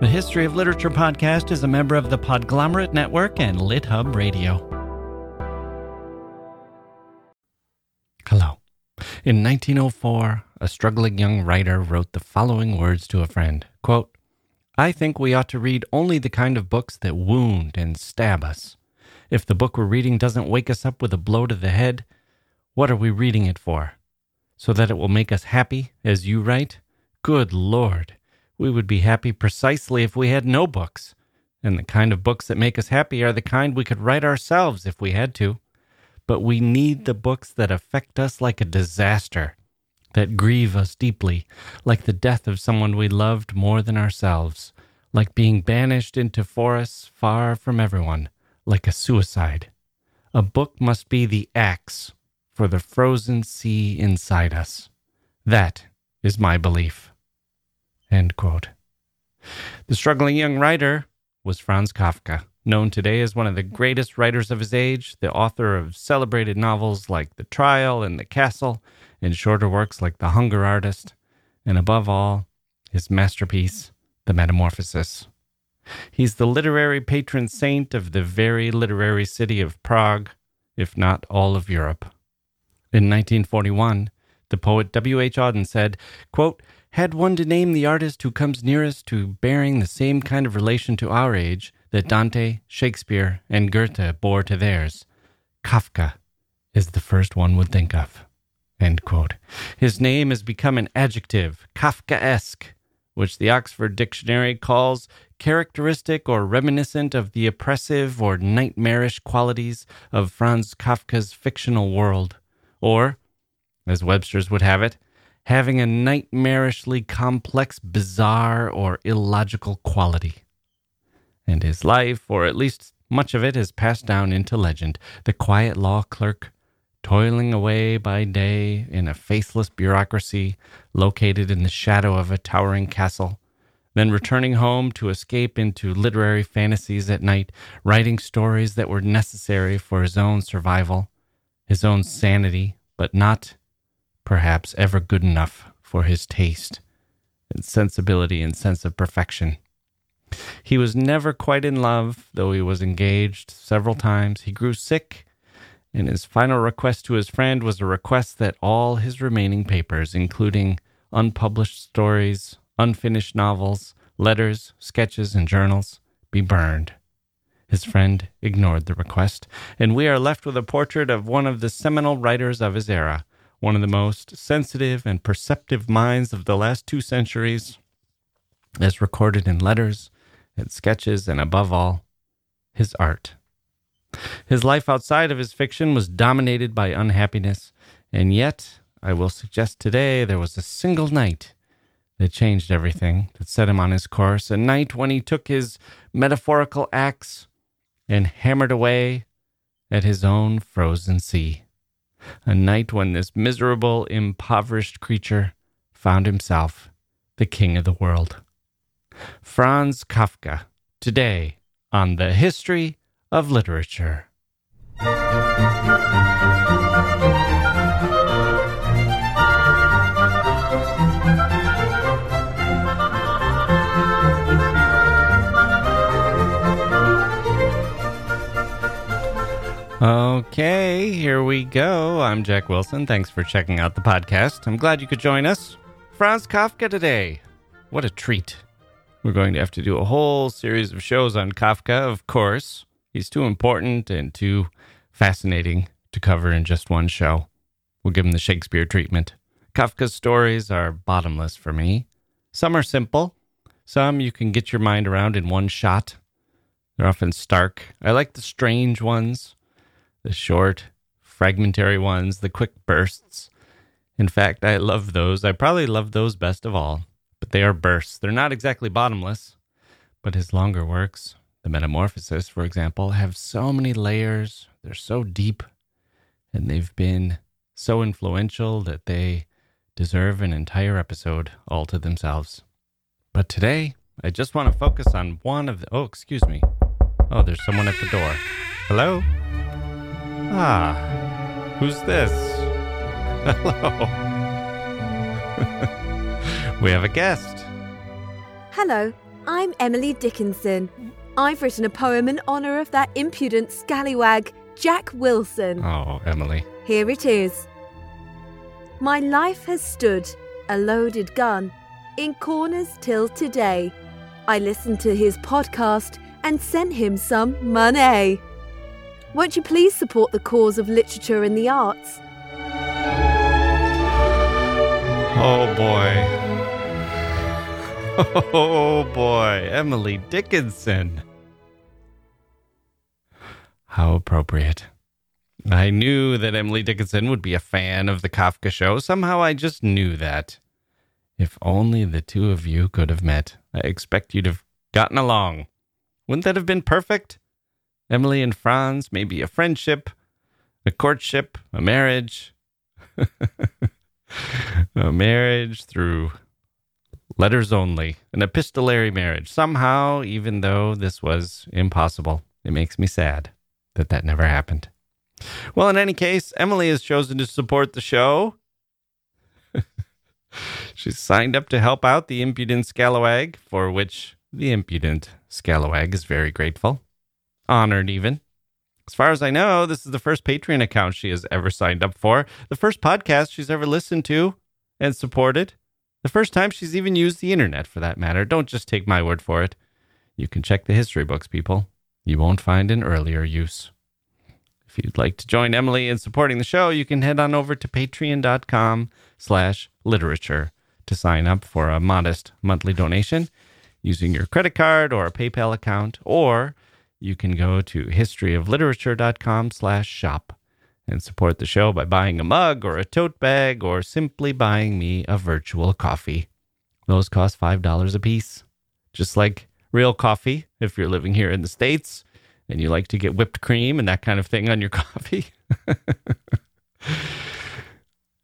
The History of Literature podcast is a member of the Podglomerate Network and LitHub Radio. Hello. In 1904, a struggling young writer wrote the following words to a friend quote, I think we ought to read only the kind of books that wound and stab us. If the book we're reading doesn't wake us up with a blow to the head, what are we reading it for? So that it will make us happy, as you write? Good Lord! We would be happy precisely if we had no books. And the kind of books that make us happy are the kind we could write ourselves if we had to. But we need the books that affect us like a disaster, that grieve us deeply, like the death of someone we loved more than ourselves, like being banished into forests far from everyone, like a suicide. A book must be the axe for the frozen sea inside us. That is my belief. The struggling young writer was Franz Kafka, known today as one of the greatest writers of his age, the author of celebrated novels like The Trial and The Castle, and shorter works like The Hunger Artist, and above all, his masterpiece, The Metamorphosis. He's the literary patron saint of the very literary city of Prague, if not all of Europe. In 1941, the poet W. H. Auden said, quote, had one to name the artist who comes nearest to bearing the same kind of relation to our age that Dante, Shakespeare, and Goethe bore to theirs, Kafka is the first one would think of. His name has become an adjective, Kafkaesque, which the Oxford Dictionary calls characteristic or reminiscent of the oppressive or nightmarish qualities of Franz Kafka's fictional world, or, as Webster's would have it, having a nightmarishly complex, bizarre, or illogical quality. And his life, or at least much of it, is passed down into legend. The quiet law clerk, toiling away by day in a faceless bureaucracy located in the shadow of a towering castle, then returning home to escape into literary fantasies at night, writing stories that were necessary for his own survival, his own sanity, but not perhaps ever good enough for his taste and sensibility and sense of perfection. He was never quite in love, though he was engaged several times. He grew sick, and his final request to his friend was a request that all his remaining papers, including unpublished stories, unfinished novels, letters, sketches, and journals, be burned. His friend ignored the request, and we are left with a portrait of one of the seminal writers of his era, one of the most sensitive and perceptive minds of the last two centuries, as recorded in letters and sketches, and above all, his art. His life outside of his fiction was dominated by unhappiness, and yet, I will suggest today, there was a single night that changed everything, that set him on his course, a night when he took his metaphorical axe and hammered away at his own frozen sea a night when this miserable, impoverished creature found himself the king of the world. Franz Kafka, today on the history of literature. Okay, here we go. I'm Jacke Wilson. Thanks for checking out the podcast. I'm glad you could join us. Franz Kafka today. What a treat. We're going to have to do a whole series of shows on Kafka, of course. He's too important and too fascinating to cover in just one show. We'll give him the Shakespeare treatment. Kafka's stories are bottomless for me. Some are simple, some you can get your mind around in one shot. They're often stark. I like the strange ones the short, fragmentary ones, the quick bursts. In fact, I love those. I probably love those best of all, but they are bursts. They're not exactly bottomless, but his longer works, The Metamorphosis, for example, have so many layers. They're so deep, and they've been so influential that they deserve an entire episode all to themselves. But today, I just want to focus on one of the. Oh, excuse me. Oh, there's someone at the door. Hello? Ah, who's this? Hello. we have a guest. Hello, I'm Emily Dickinson. I've written a poem in honour of that impudent scallywag, Jacke Wilson. Oh, Emily. Here it is. My life has stood, a loaded gun, in corners till today. I listened to his podcast and sent him some money. Won't you please support the cause of literature and the arts? Oh boy. Oh boy, Emily Dickinson. How appropriate. I knew that Emily Dickinson would be a fan of the Kafka show. Somehow I just knew that. If only the two of you could have met. I expect you'd have gotten along. Wouldn't that have been perfect? Emily and Franz, maybe a friendship, a courtship, a marriage. a marriage through letters only, an epistolary marriage. Somehow, even though this was impossible, it makes me sad that that never happened. Well, in any case, Emily has chosen to support the show. She's signed up to help out the impudent scalawag, for which the impudent scalawag is very grateful, honored even. As far as I know, this is the first Patreon account she has ever signed up for, the first podcast she's ever listened to and supported, the first time she's even used the internet for that matter. Don't just take my word for it. You can check the history books, people. You won't find an earlier use. If you'd like to join Emily in supporting the show, you can head on over to patreon.com slash literature to sign up for a modest monthly donation using your credit card or a PayPal account, or you can go to historyofliterature.com slash shop and support the show by buying a mug or a tote bag or simply buying me a virtual coffee. Those cost $5 a piece. Just like real coffee, if you're living here in the States and you like to get whipped cream and that kind of thing on your coffee.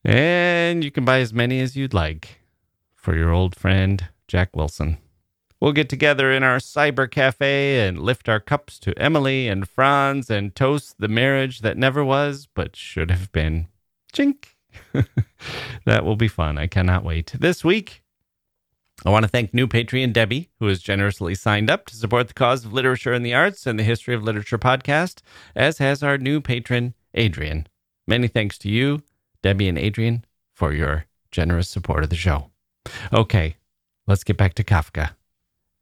and you can buy as many as you'd like for your old friend, Jacke Wilson. We'll get together in our cyber cafe and lift our cups to Emily and Franz and toast the marriage that never was but should have been. Chink. that will be fun. I cannot wait. This week, I want to thank new Patreon Debbie, who has generously signed up to support the cause of literature and the arts and the History of Literature podcast, as has our new patron, Adrian. Many thanks to you, Debbie and Adrian, for your generous support of the show. Okay, let's get back to Kafka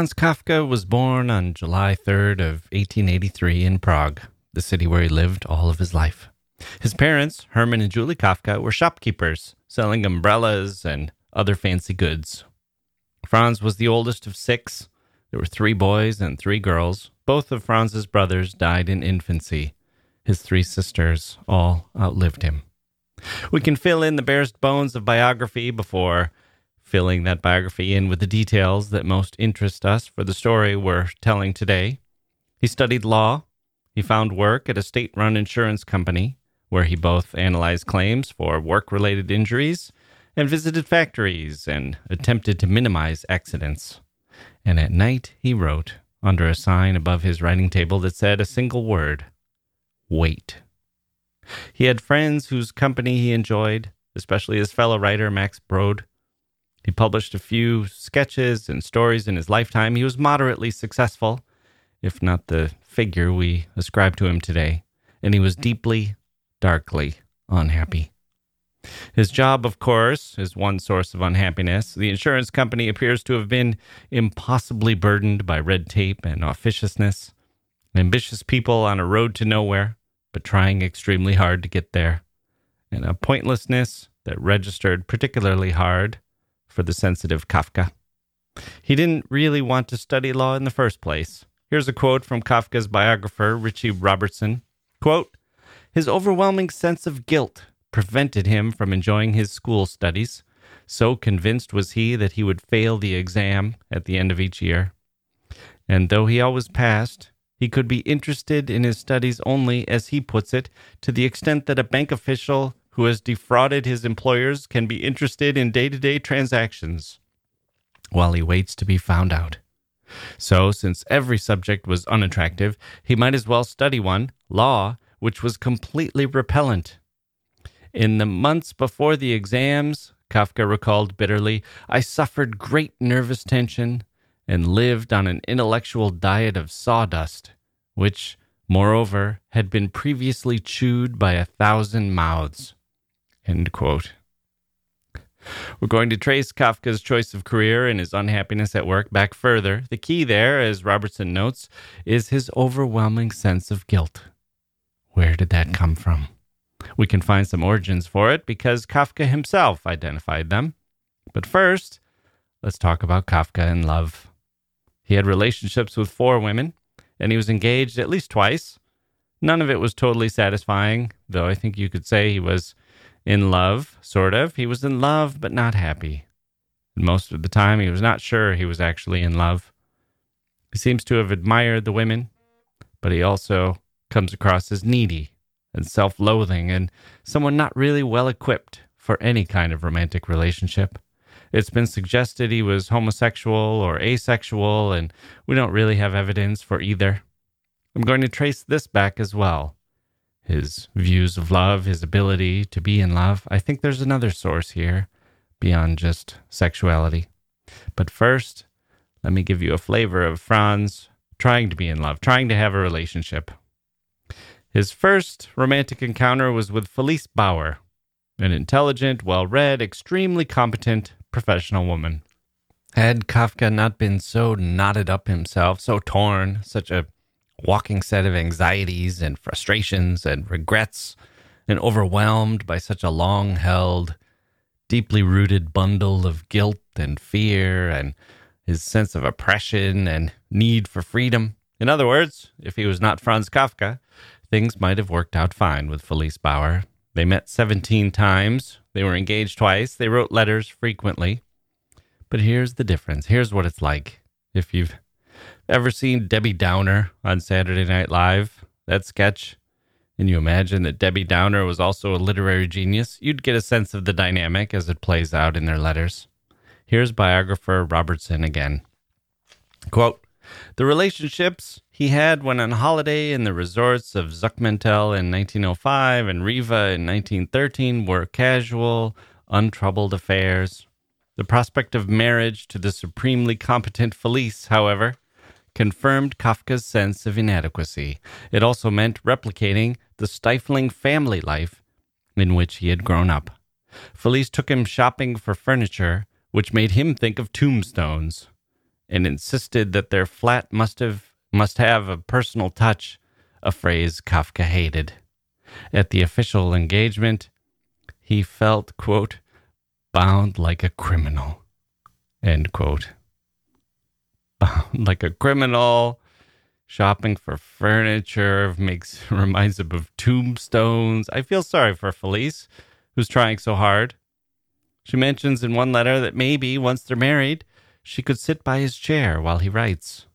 Franz Kafka was born on July 3rd of 1883 in Prague, the city where he lived all of his life. His parents, Hermann and Julie Kafka, were shopkeepers, selling umbrellas and other fancy goods. Franz was the oldest of six, There were three boys and three girls. Both of Franz's brothers died in infancy. His three sisters all outlived him. We can fill in the barest bones of biography before filling that biography in with the details that most interest us for the story we're telling today. He studied law. He found work at a state run insurance company where he both analyzed claims for work related injuries and visited factories and attempted to minimize accidents. And at night he wrote under a sign above his writing table that said a single word wait. He had friends whose company he enjoyed, especially his fellow writer Max Brod. He published a few sketches and stories in his lifetime. He was moderately successful, if not the figure we ascribe to him today, and he was deeply, darkly unhappy. His job, of course, is one source of unhappiness. The insurance company appears to have been impossibly burdened by red tape and officiousness. Ambitious people on a road to nowhere, but trying extremely hard to get there. And a pointlessness that registered particularly hard for the sensitive Kafka. He didn't really want to study law in the first place. Here's a quote from Kafka's biographer, Ritchie Robertson. Quote, His overwhelming sense of guilt prevented him from enjoying his school studies. So convinced was he that he would fail the exam at the end of each year. And though he always passed, he could be interested in his studies only, as he puts it, to the extent that a bank official who has defrauded his employers can be interested in day to day transactions while he waits to be found out. So, since every subject was unattractive, he might as well study one, law, which was completely repellent. In the months before the exams, Kafka recalled bitterly, I suffered great nervous tension and lived on an intellectual diet of sawdust, which, moreover, had been previously chewed by a thousand mouths. End quote. We're going to trace Kafka's choice of career and his unhappiness at work back further. The key there, as Robertson notes, is his overwhelming sense of guilt. Where did that come from? We can find some origins for it because Kafka himself identified them. But first, let's talk about Kafka and love. He had relationships with four women, and he was engaged at least twice. None of it was totally satisfying, though I think you could say he was in love, sort of. He was in love, but not happy. Most of the time, he was not sure he was actually in love. He seems to have admired the women, but he also comes across as needy and self loathing and someone not really well equipped for any kind of romantic relationship. It's been suggested he was homosexual or asexual, and we don't really have evidence for either. I'm going to trace this back as well his views of love, his ability to be in love. I think there's another source here beyond just sexuality. But first, let me give you a flavor of Franz trying to be in love, trying to have a relationship. His first romantic encounter was with Felice Bauer, an intelligent, well read, extremely competent professional woman. Had Kafka not been so knotted up himself, so torn, such a walking set of anxieties and frustrations and regrets, and overwhelmed by such a long held, deeply rooted bundle of guilt and fear and his sense of oppression and need for freedom. In other words, if he was not Franz Kafka, things might have worked out fine with Felice Bauer. They met 17 times, they were engaged twice, they wrote letters frequently. But here's the difference. Here's what it's like if you've Ever seen Debbie Downer on Saturday Night Live? That sketch? And you imagine that Debbie Downer was also a literary genius, you'd get a sense of the dynamic as it plays out in their letters. Here's biographer Robertson again. Quote, the relationships he had when on holiday in the resorts of Zuckmantel in 1905 and Riva in 1913 were casual, untroubled affairs. The prospect of marriage to the supremely competent Felice, however, confirmed Kafka's sense of inadequacy. It also meant replicating the stifling family life in which he had grown up. Felice took him shopping for furniture, which made him think of tombstones, and insisted that their flat must have must have a personal touch, a phrase Kafka hated. At the official engagement, he felt, quote, bound like a criminal, end quote. Like a criminal. Shopping for furniture makes reminds him of tombstones. I feel sorry for Felice, who's trying so hard. She mentions in one letter that maybe once they're married, she could sit by his chair while he writes.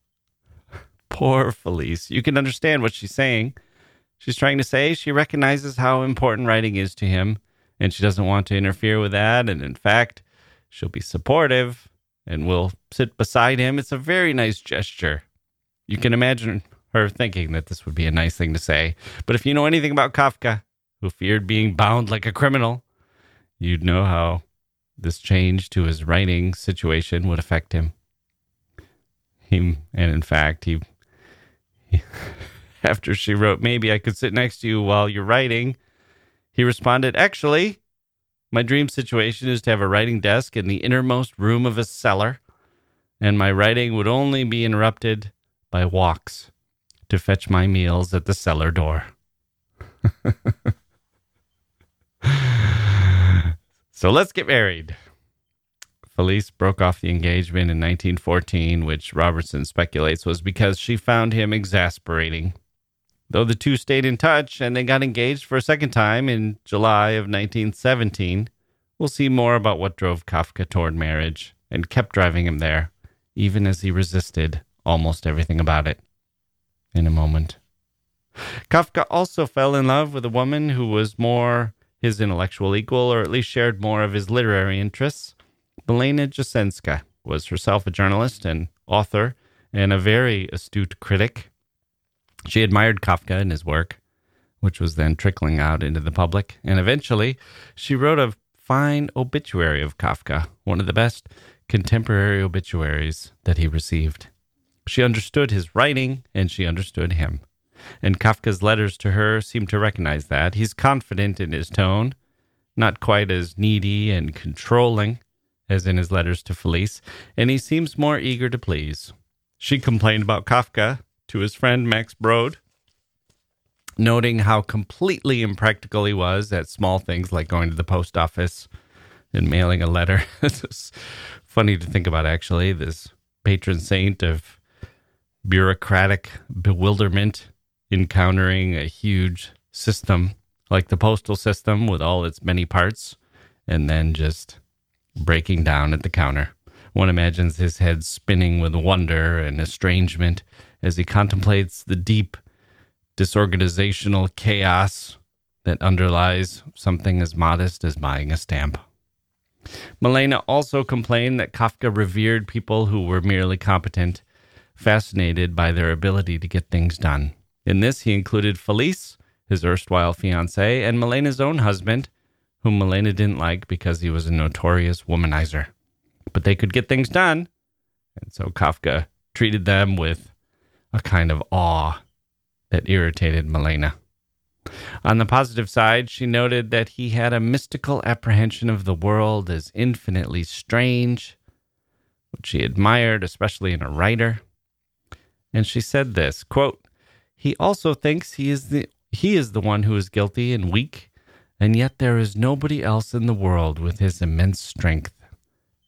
Poor Felice. You can understand what she's saying. She's trying to say she recognizes how important writing is to him, and she doesn't want to interfere with that. And in fact, she'll be supportive and we'll sit beside him. It's a very nice gesture. You can imagine her thinking that this would be a nice thing to say. But if you know anything about Kafka, who feared being bound like a criminal, you'd know how this change to his writing situation would affect him. He, and in fact, he, he after she wrote, Maybe I could sit next to you while you're writing, he responded, Actually, my dream situation is to have a writing desk in the innermost room of a cellar, and my writing would only be interrupted by walks to fetch my meals at the cellar door. so let's get married. Felice broke off the engagement in 1914, which Robertson speculates was because she found him exasperating. Though the two stayed in touch and they got engaged for a second time in July of 1917, we'll see more about what drove Kafka toward marriage and kept driving him there, even as he resisted almost everything about it. In a moment. Kafka also fell in love with a woman who was more his intellectual equal, or at least shared more of his literary interests. Milena Jesenská was herself a journalist and author and a very astute critic. She admired Kafka and his work, which was then trickling out into the public, and eventually she wrote a fine obituary of Kafka, one of the best contemporary obituaries that he received. She understood his writing and she understood him. And Kafka's letters to her seem to recognize that. He's confident in his tone, not quite as needy and controlling as in his letters to Felice, and he seems more eager to please. She complained about Kafka to his friend Max Brod, noting how completely impractical he was at small things like going to the post office and mailing a letter. it's funny to think about, actually, this patron saint of bureaucratic bewilderment encountering a huge system like the postal system with all its many parts and then just breaking down at the counter. One imagines his head spinning with wonder and estrangement as he contemplates the deep disorganizational chaos that underlies something as modest as buying a stamp. Milena also complained that Kafka revered people who were merely competent, fascinated by their ability to get things done. In this, he included Felice, his erstwhile fiancee, and Milena's own husband, whom Milena didn't like because he was a notorious womanizer. But they could get things done, and so Kafka treated them with a kind of awe that irritated Milena. On the positive side, she noted that he had a mystical apprehension of the world as infinitely strange, which she admired, especially in a writer. And she said this quote, He also thinks he is the he is the one who is guilty and weak, and yet there is nobody else in the world with his immense strength,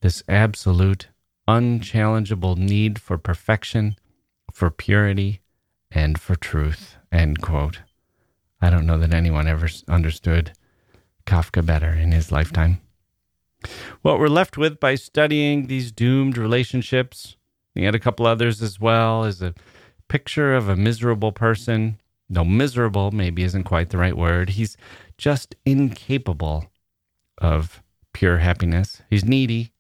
this absolute, unchallengeable need for perfection for purity and for truth. End quote. I don't know that anyone ever understood Kafka better in his lifetime. What we're left with by studying these doomed relationships, he had a couple others as well, is a picture of a miserable person. No, miserable maybe isn't quite the right word. He's just incapable of pure happiness. He's needy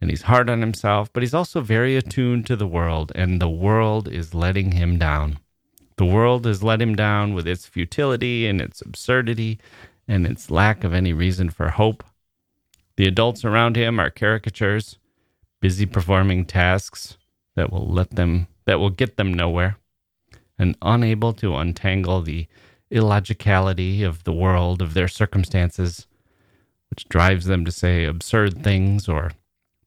and he's hard on himself, but he's also very attuned to the world, and the world is letting him down. The world has let him down with its futility and its absurdity and its lack of any reason for hope. The adults around him are caricatures, busy performing tasks that will let them that will get them nowhere, and unable to untangle the illogicality of the world of their circumstances, which drives them to say absurd things or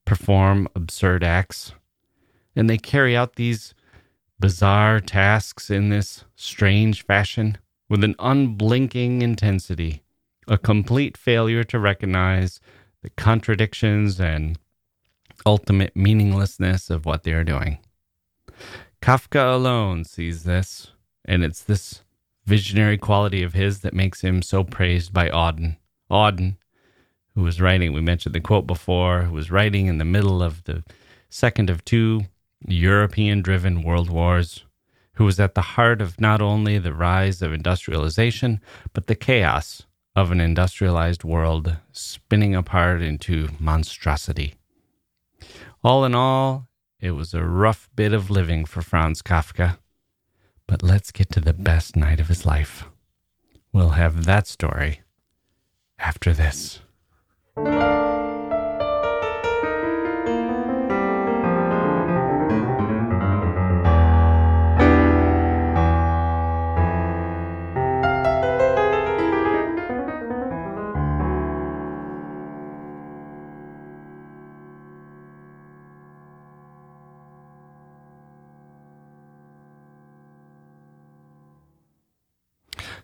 perform absurd acts, and they carry out these bizarre tasks in this strange fashion with an unblinking intensity, a complete failure to recognize the contradictions and ultimate meaninglessness of what they are doing. Kafka alone sees this, and it's this visionary quality of his that makes him so praised by Auden. Auden, who was writing, we mentioned the quote before, who was writing in the middle of the second of two European driven world wars, who was at the heart of not only the rise of industrialization, but the chaos of an industrialized world spinning apart into monstrosity. All in all, it was a rough bit of living for Franz Kafka. But let's get to the best night of his life. We'll have that story after this.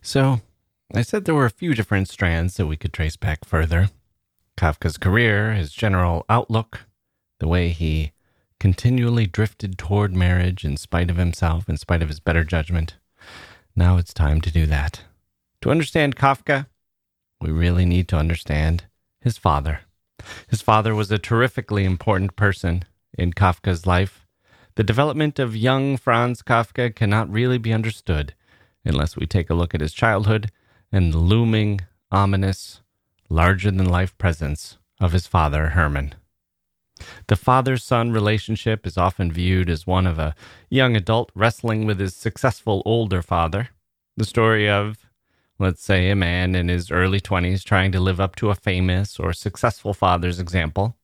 So, I said there were a few different strands that we could trace back further. Kafka's career, his general outlook, the way he continually drifted toward marriage in spite of himself, in spite of his better judgment. Now it's time to do that. To understand Kafka, we really need to understand his father. His father was a terrifically important person in Kafka's life. The development of young Franz Kafka cannot really be understood unless we take a look at his childhood and the looming, ominous, larger than life presence of his father, Hermann. The father son relationship is often viewed as one of a young adult wrestling with his successful older father. The story of, let's say, a man in his early 20s trying to live up to a famous or successful father's example,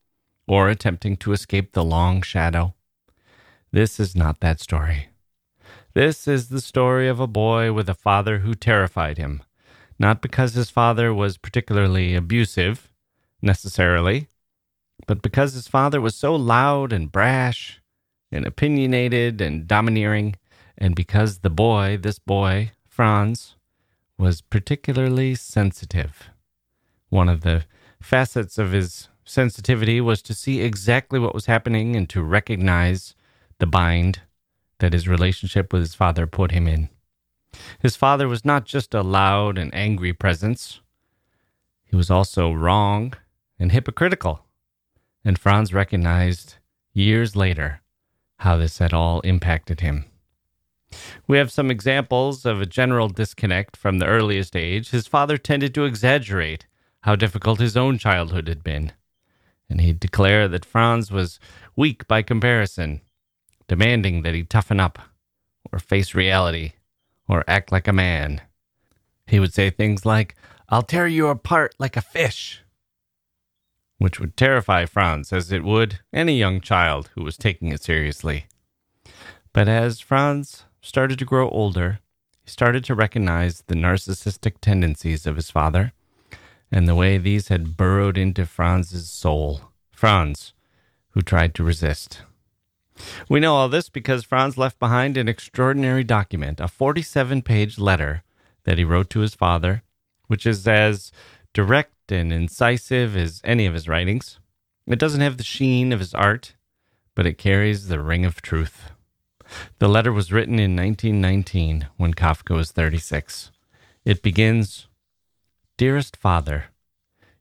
or attempting to escape the long shadow. This is not that story. This is the story of a boy with a father who terrified him, not because his father was particularly abusive, necessarily, but because his father was so loud and brash and opinionated and domineering, and because the boy, this boy, Franz, was particularly sensitive. One of the facets of his sensitivity was to see exactly what was happening and to recognize the bind that his relationship with his father put him in. His father was not just a loud and angry presence, he was also wrong and hypocritical. And Franz recognized years later how this had all impacted him. We have some examples of a general disconnect from the earliest age. His father tended to exaggerate how difficult his own childhood had been, and he'd declare that Franz was weak by comparison demanding that he toughen up, or face reality, or act like a man. He would say things like, I'll tear you apart like a fish, which would terrify Franz as it would any young child who was taking it seriously. But as Franz started to grow older, he started to recognize the narcissistic tendencies of his father and the way these had burrowed into Franz's soul. Franz, who tried to resist. We know all this because Franz left behind an extraordinary document, a 47 page letter that he wrote to his father, which is as direct and incisive as any of his writings. It doesn't have the sheen of his art, but it carries the ring of truth. The letter was written in 1919 when Kafka was 36. It begins Dearest Father,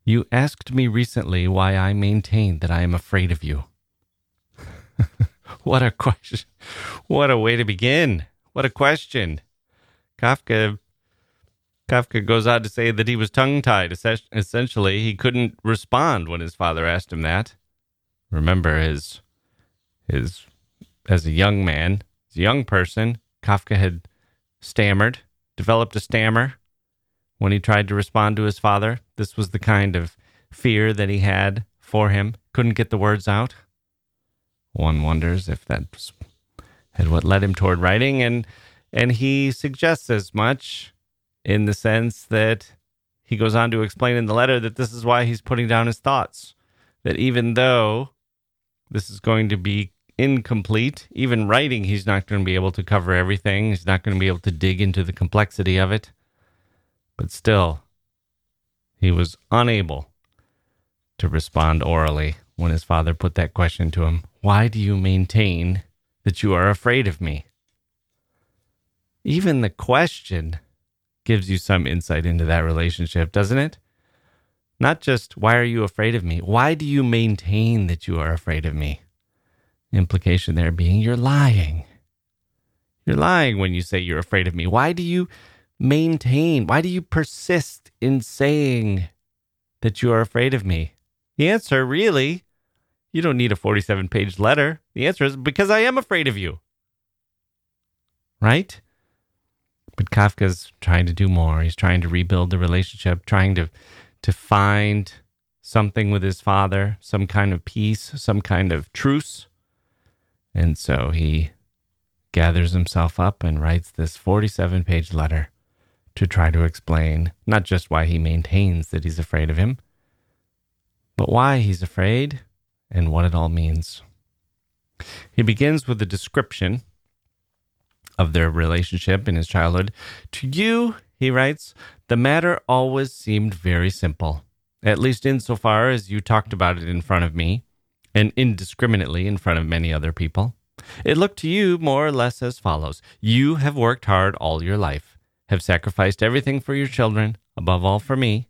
you asked me recently why I maintain that I am afraid of you. what a question. What a way to begin. What a question. Kafka Kafka goes on to say that he was tongue tied. Essentially, he couldn't respond when his father asked him that. Remember, his, his, as a young man, as a young person, Kafka had stammered, developed a stammer when he tried to respond to his father. This was the kind of fear that he had for him. Couldn't get the words out. One wonders if that's had what led him toward writing, and and he suggests as much in the sense that he goes on to explain in the letter that this is why he's putting down his thoughts. That even though this is going to be incomplete, even writing, he's not going to be able to cover everything. He's not going to be able to dig into the complexity of it. But still, he was unable to respond orally when his father put that question to him Why do you maintain that you are afraid of me? Even the question gives you some insight into that relationship, doesn't it? Not just, why are you afraid of me? Why do you maintain that you are afraid of me? implication there being you're lying. You're lying when you say you're afraid of me. Why do you maintain? Why do you persist in saying that you are afraid of me? The answer, really, you don't need a 47 page letter. The answer is because I am afraid of you. Right? But Kafka's trying to do more. He's trying to rebuild the relationship, trying to to find something with his father, some kind of peace, some kind of truce. And so he gathers himself up and writes this 47 page letter to try to explain not just why he maintains that he's afraid of him, but why he's afraid and what it all means. He begins with a description of their relationship in his childhood. To you, he writes, the matter always seemed very simple, at least insofar as you talked about it in front of me and indiscriminately in front of many other people. It looked to you more or less as follows You have worked hard all your life, have sacrificed everything for your children, above all for me.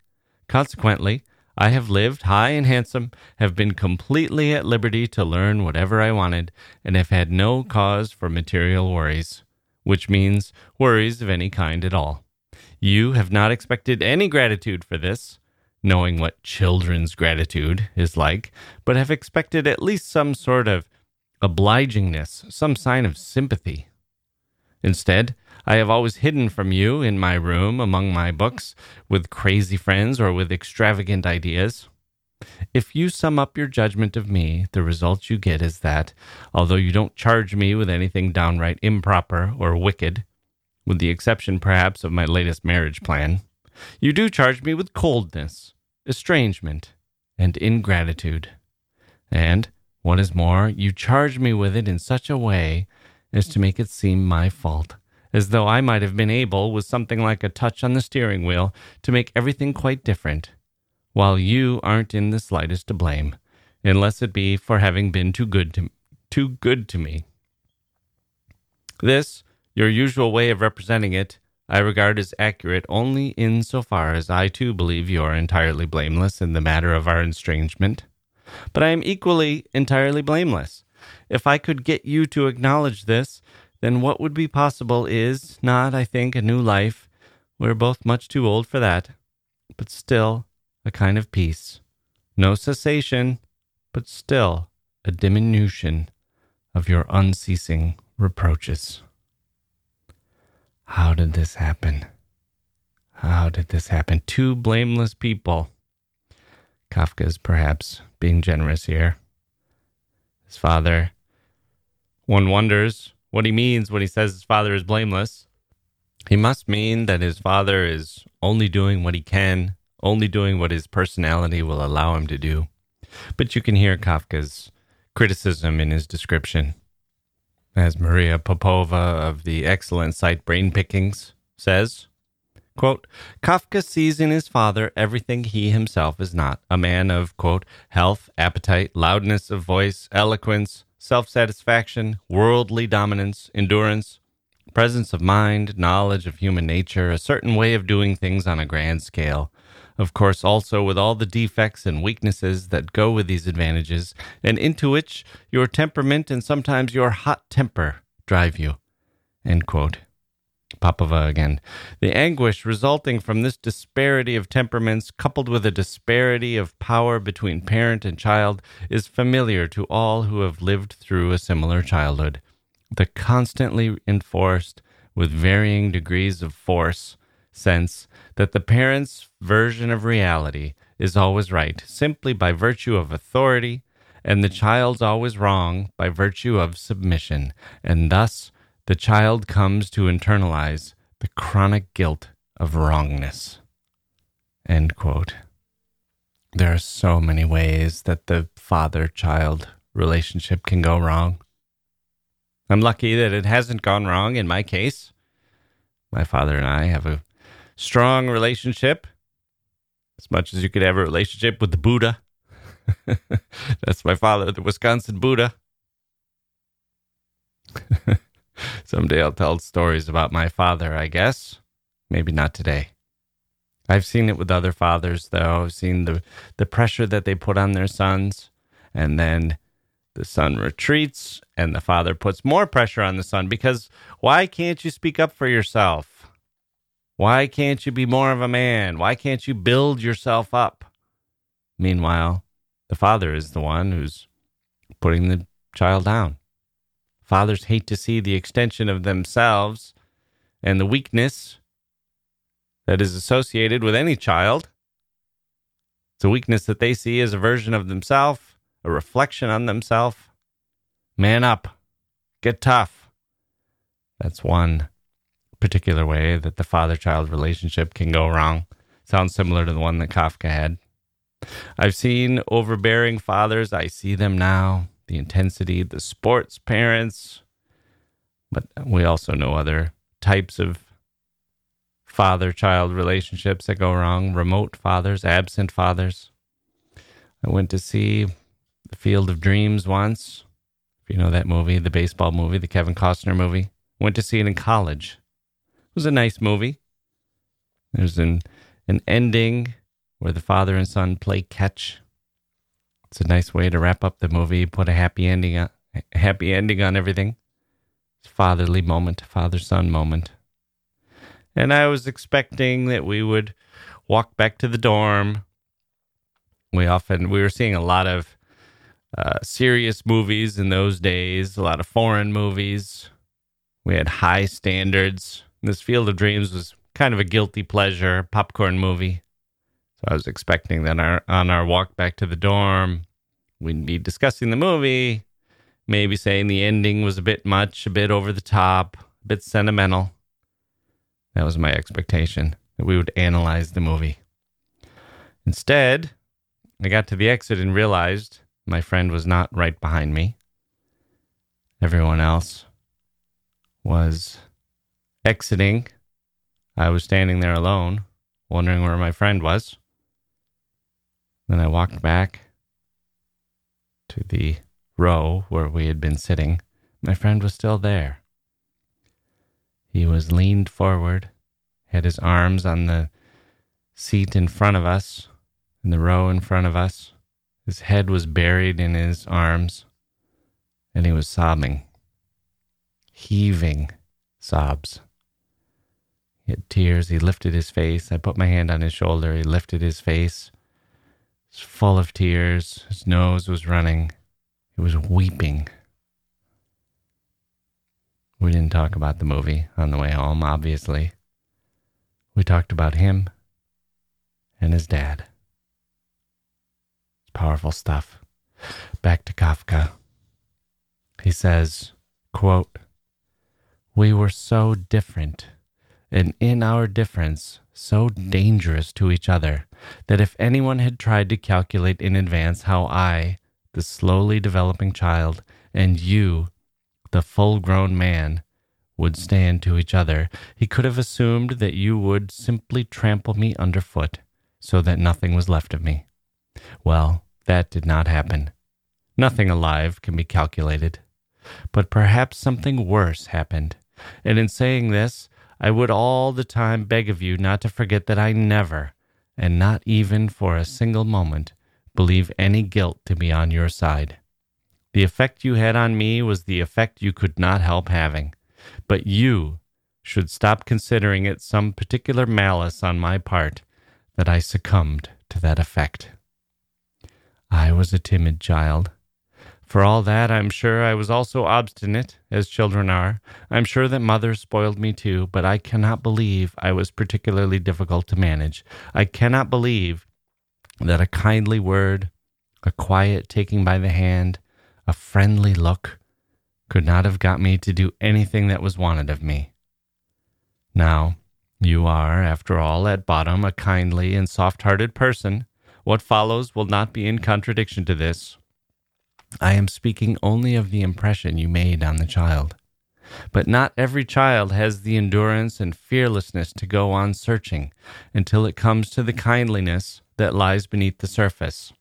Consequently, I have lived high and handsome, have been completely at liberty to learn whatever I wanted, and have had no cause for material worries, which means worries of any kind at all. You have not expected any gratitude for this, knowing what children's gratitude is like, but have expected at least some sort of obligingness, some sign of sympathy. Instead, I have always hidden from you in my room among my books with crazy friends or with extravagant ideas. If you sum up your judgment of me, the result you get is that, although you don't charge me with anything downright improper or wicked, with the exception perhaps of my latest marriage plan, you do charge me with coldness, estrangement, and ingratitude. And, what is more, you charge me with it in such a way as to make it seem my fault, as though I might have been able, with something like a touch on the steering wheel, to make everything quite different, while you aren't in the slightest to blame, unless it be for having been too good to too good to me. This, your usual way of representing it, I regard as accurate only in so far as I too believe you are entirely blameless in the matter of our estrangement. But I am equally entirely blameless. If I could get you to acknowledge this, then what would be possible is not, I think, a new life. We're both much too old for that. But still, a kind of peace. No cessation, but still a diminution of your unceasing reproaches. How did this happen? How did this happen? Two blameless people. Kafka's perhaps being generous here. His father, one wonders what he means when he says his father is blameless. He must mean that his father is only doing what he can, only doing what his personality will allow him to do. But you can hear Kafka's criticism in his description. As Maria Popova of the excellent site Brain Pickings says, Quote, Kafka sees in his father everything he himself is not a man of, quote, health, appetite, loudness of voice, eloquence, self satisfaction, worldly dominance, endurance, presence of mind, knowledge of human nature, a certain way of doing things on a grand scale. Of course, also with all the defects and weaknesses that go with these advantages, and into which your temperament and sometimes your hot temper drive you. End quote. Popova again. The anguish resulting from this disparity of temperaments, coupled with a disparity of power between parent and child, is familiar to all who have lived through a similar childhood. The constantly enforced, with varying degrees of force, sense that the parent's version of reality is always right, simply by virtue of authority, and the child's always wrong by virtue of submission, and thus the child comes to internalize the chronic guilt of wrongness. End quote. There are so many ways that the father child relationship can go wrong. I'm lucky that it hasn't gone wrong in my case. My father and I have a strong relationship, as much as you could have a relationship with the Buddha. That's my father, the Wisconsin Buddha. Someday I'll tell stories about my father, I guess. Maybe not today. I've seen it with other fathers, though. I've seen the, the pressure that they put on their sons, and then the son retreats, and the father puts more pressure on the son because why can't you speak up for yourself? Why can't you be more of a man? Why can't you build yourself up? Meanwhile, the father is the one who's putting the child down. Fathers hate to see the extension of themselves and the weakness that is associated with any child. It's a weakness that they see as a version of themselves, a reflection on themselves. Man up, get tough. That's one particular way that the father child relationship can go wrong. Sounds similar to the one that Kafka had. I've seen overbearing fathers. I see them now. The intensity, the sports parents. But we also know other types of father child relationships that go wrong, remote fathers, absent fathers. I went to see The Field of Dreams once. If you know that movie, the baseball movie, the Kevin Costner movie. Went to see it in college. It was a nice movie. There's an an ending where the father and son play catch. It's a nice way to wrap up the movie, put a happy ending on, happy ending on everything. It's fatherly moment, father son moment. And I was expecting that we would walk back to the dorm. We often we were seeing a lot of uh, serious movies in those days, a lot of foreign movies. We had high standards. This Field of Dreams was kind of a guilty pleasure popcorn movie. So I was expecting that our, on our walk back to the dorm, we'd be discussing the movie, maybe saying the ending was a bit much, a bit over the top, a bit sentimental. That was my expectation that we would analyze the movie. Instead, I got to the exit and realized my friend was not right behind me. Everyone else was exiting. I was standing there alone, wondering where my friend was. Then I walked back to the row where we had been sitting. My friend was still there. He was leaned forward, had his arms on the seat in front of us, in the row in front of us. His head was buried in his arms, and he was sobbing, heaving sobs. He had tears. He lifted his face. I put my hand on his shoulder. He lifted his face was full of tears. His nose was running. He was weeping. We didn't talk about the movie on the way home, obviously. We talked about him and his dad. It's powerful stuff. Back to Kafka. He says, quote, We were so different, and in our difference, so dangerous to each other that if anyone had tried to calculate in advance how I, the slowly developing child, and you, the full grown man, would stand to each other, he could have assumed that you would simply trample me underfoot so that nothing was left of me. Well, that did not happen. Nothing alive can be calculated. But perhaps something worse happened. And in saying this, I would all the time beg of you not to forget that I never, and not even for a single moment, believe any guilt to be on your side. The effect you had on me was the effect you could not help having, but you should stop considering it some particular malice on my part that I succumbed to that effect. I was a timid child. For all that, I'm sure I was also obstinate, as children are. I'm sure that mother spoiled me too, but I cannot believe I was particularly difficult to manage. I cannot believe that a kindly word, a quiet taking by the hand, a friendly look could not have got me to do anything that was wanted of me. Now, you are, after all, at bottom a kindly and soft hearted person. What follows will not be in contradiction to this. I am speaking only of the impression you made on the child. But not every child has the endurance and fearlessness to go on searching until it comes to the kindliness that lies beneath the surface.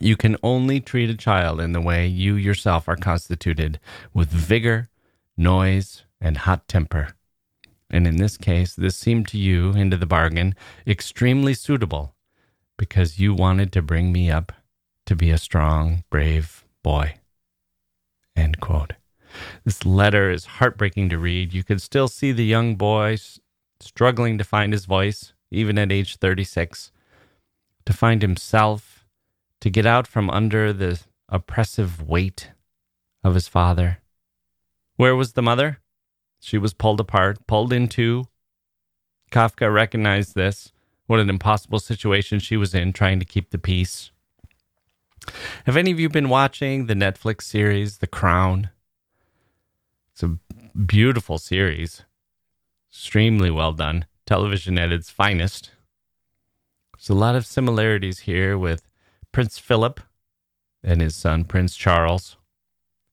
You can only treat a child in the way you yourself are constituted with vigor, noise, and hot temper. And in this case, this seemed to you, into the bargain, extremely suitable because you wanted to bring me up to be a strong, brave boy. End quote. This letter is heartbreaking to read. You can still see the young boy struggling to find his voice, even at age 36, to find himself, to get out from under the oppressive weight of his father. Where was the mother? She was pulled apart, pulled in two. Kafka recognized this. What an impossible situation she was in, trying to keep the peace. Have any of you been watching the Netflix series The Crown? It's a beautiful series, extremely well done, television at its finest. There's a lot of similarities here with Prince Philip and his son, Prince Charles.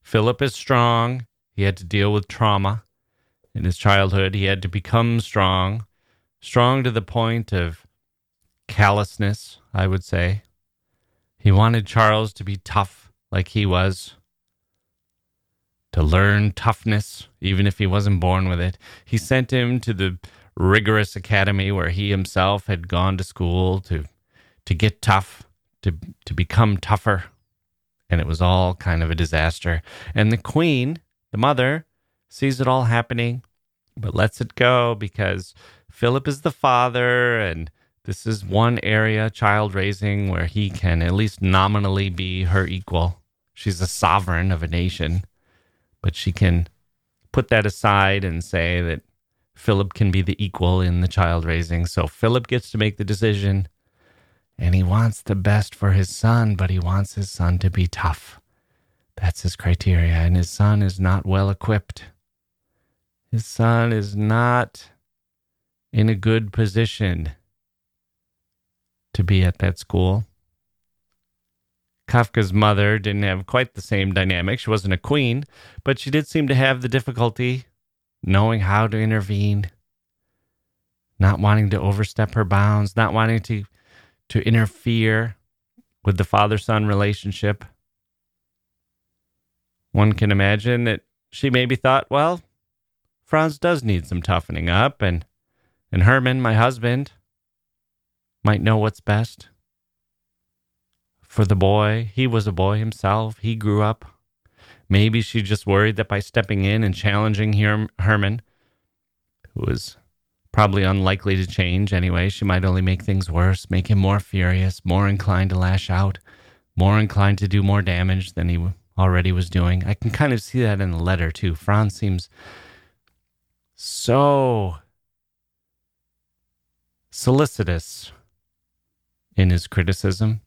Philip is strong. He had to deal with trauma in his childhood. He had to become strong, strong to the point of callousness, I would say. He wanted Charles to be tough like he was, to learn toughness, even if he wasn't born with it. He sent him to the rigorous academy where he himself had gone to school to to get tough, to to become tougher. And it was all kind of a disaster. And the queen, the mother, sees it all happening, but lets it go because Philip is the father and this is one area, child raising, where he can at least nominally be her equal. She's a sovereign of a nation, but she can put that aside and say that Philip can be the equal in the child raising. So Philip gets to make the decision, and he wants the best for his son, but he wants his son to be tough. That's his criteria, and his son is not well equipped. His son is not in a good position to be at that school. Kafka's mother didn't have quite the same dynamic. She wasn't a queen, but she did seem to have the difficulty knowing how to intervene, not wanting to overstep her bounds, not wanting to to interfere with the father-son relationship. One can imagine that she maybe thought, well, Franz does need some toughening up and and Hermann, my husband, might know what's best. For the boy, he was a boy himself. He grew up. Maybe she just worried that by stepping in and challenging Hermann, who was probably unlikely to change anyway, she might only make things worse, make him more furious, more inclined to lash out, more inclined to do more damage than he already was doing. I can kind of see that in the letter too. Franz seems so solicitous in his criticism.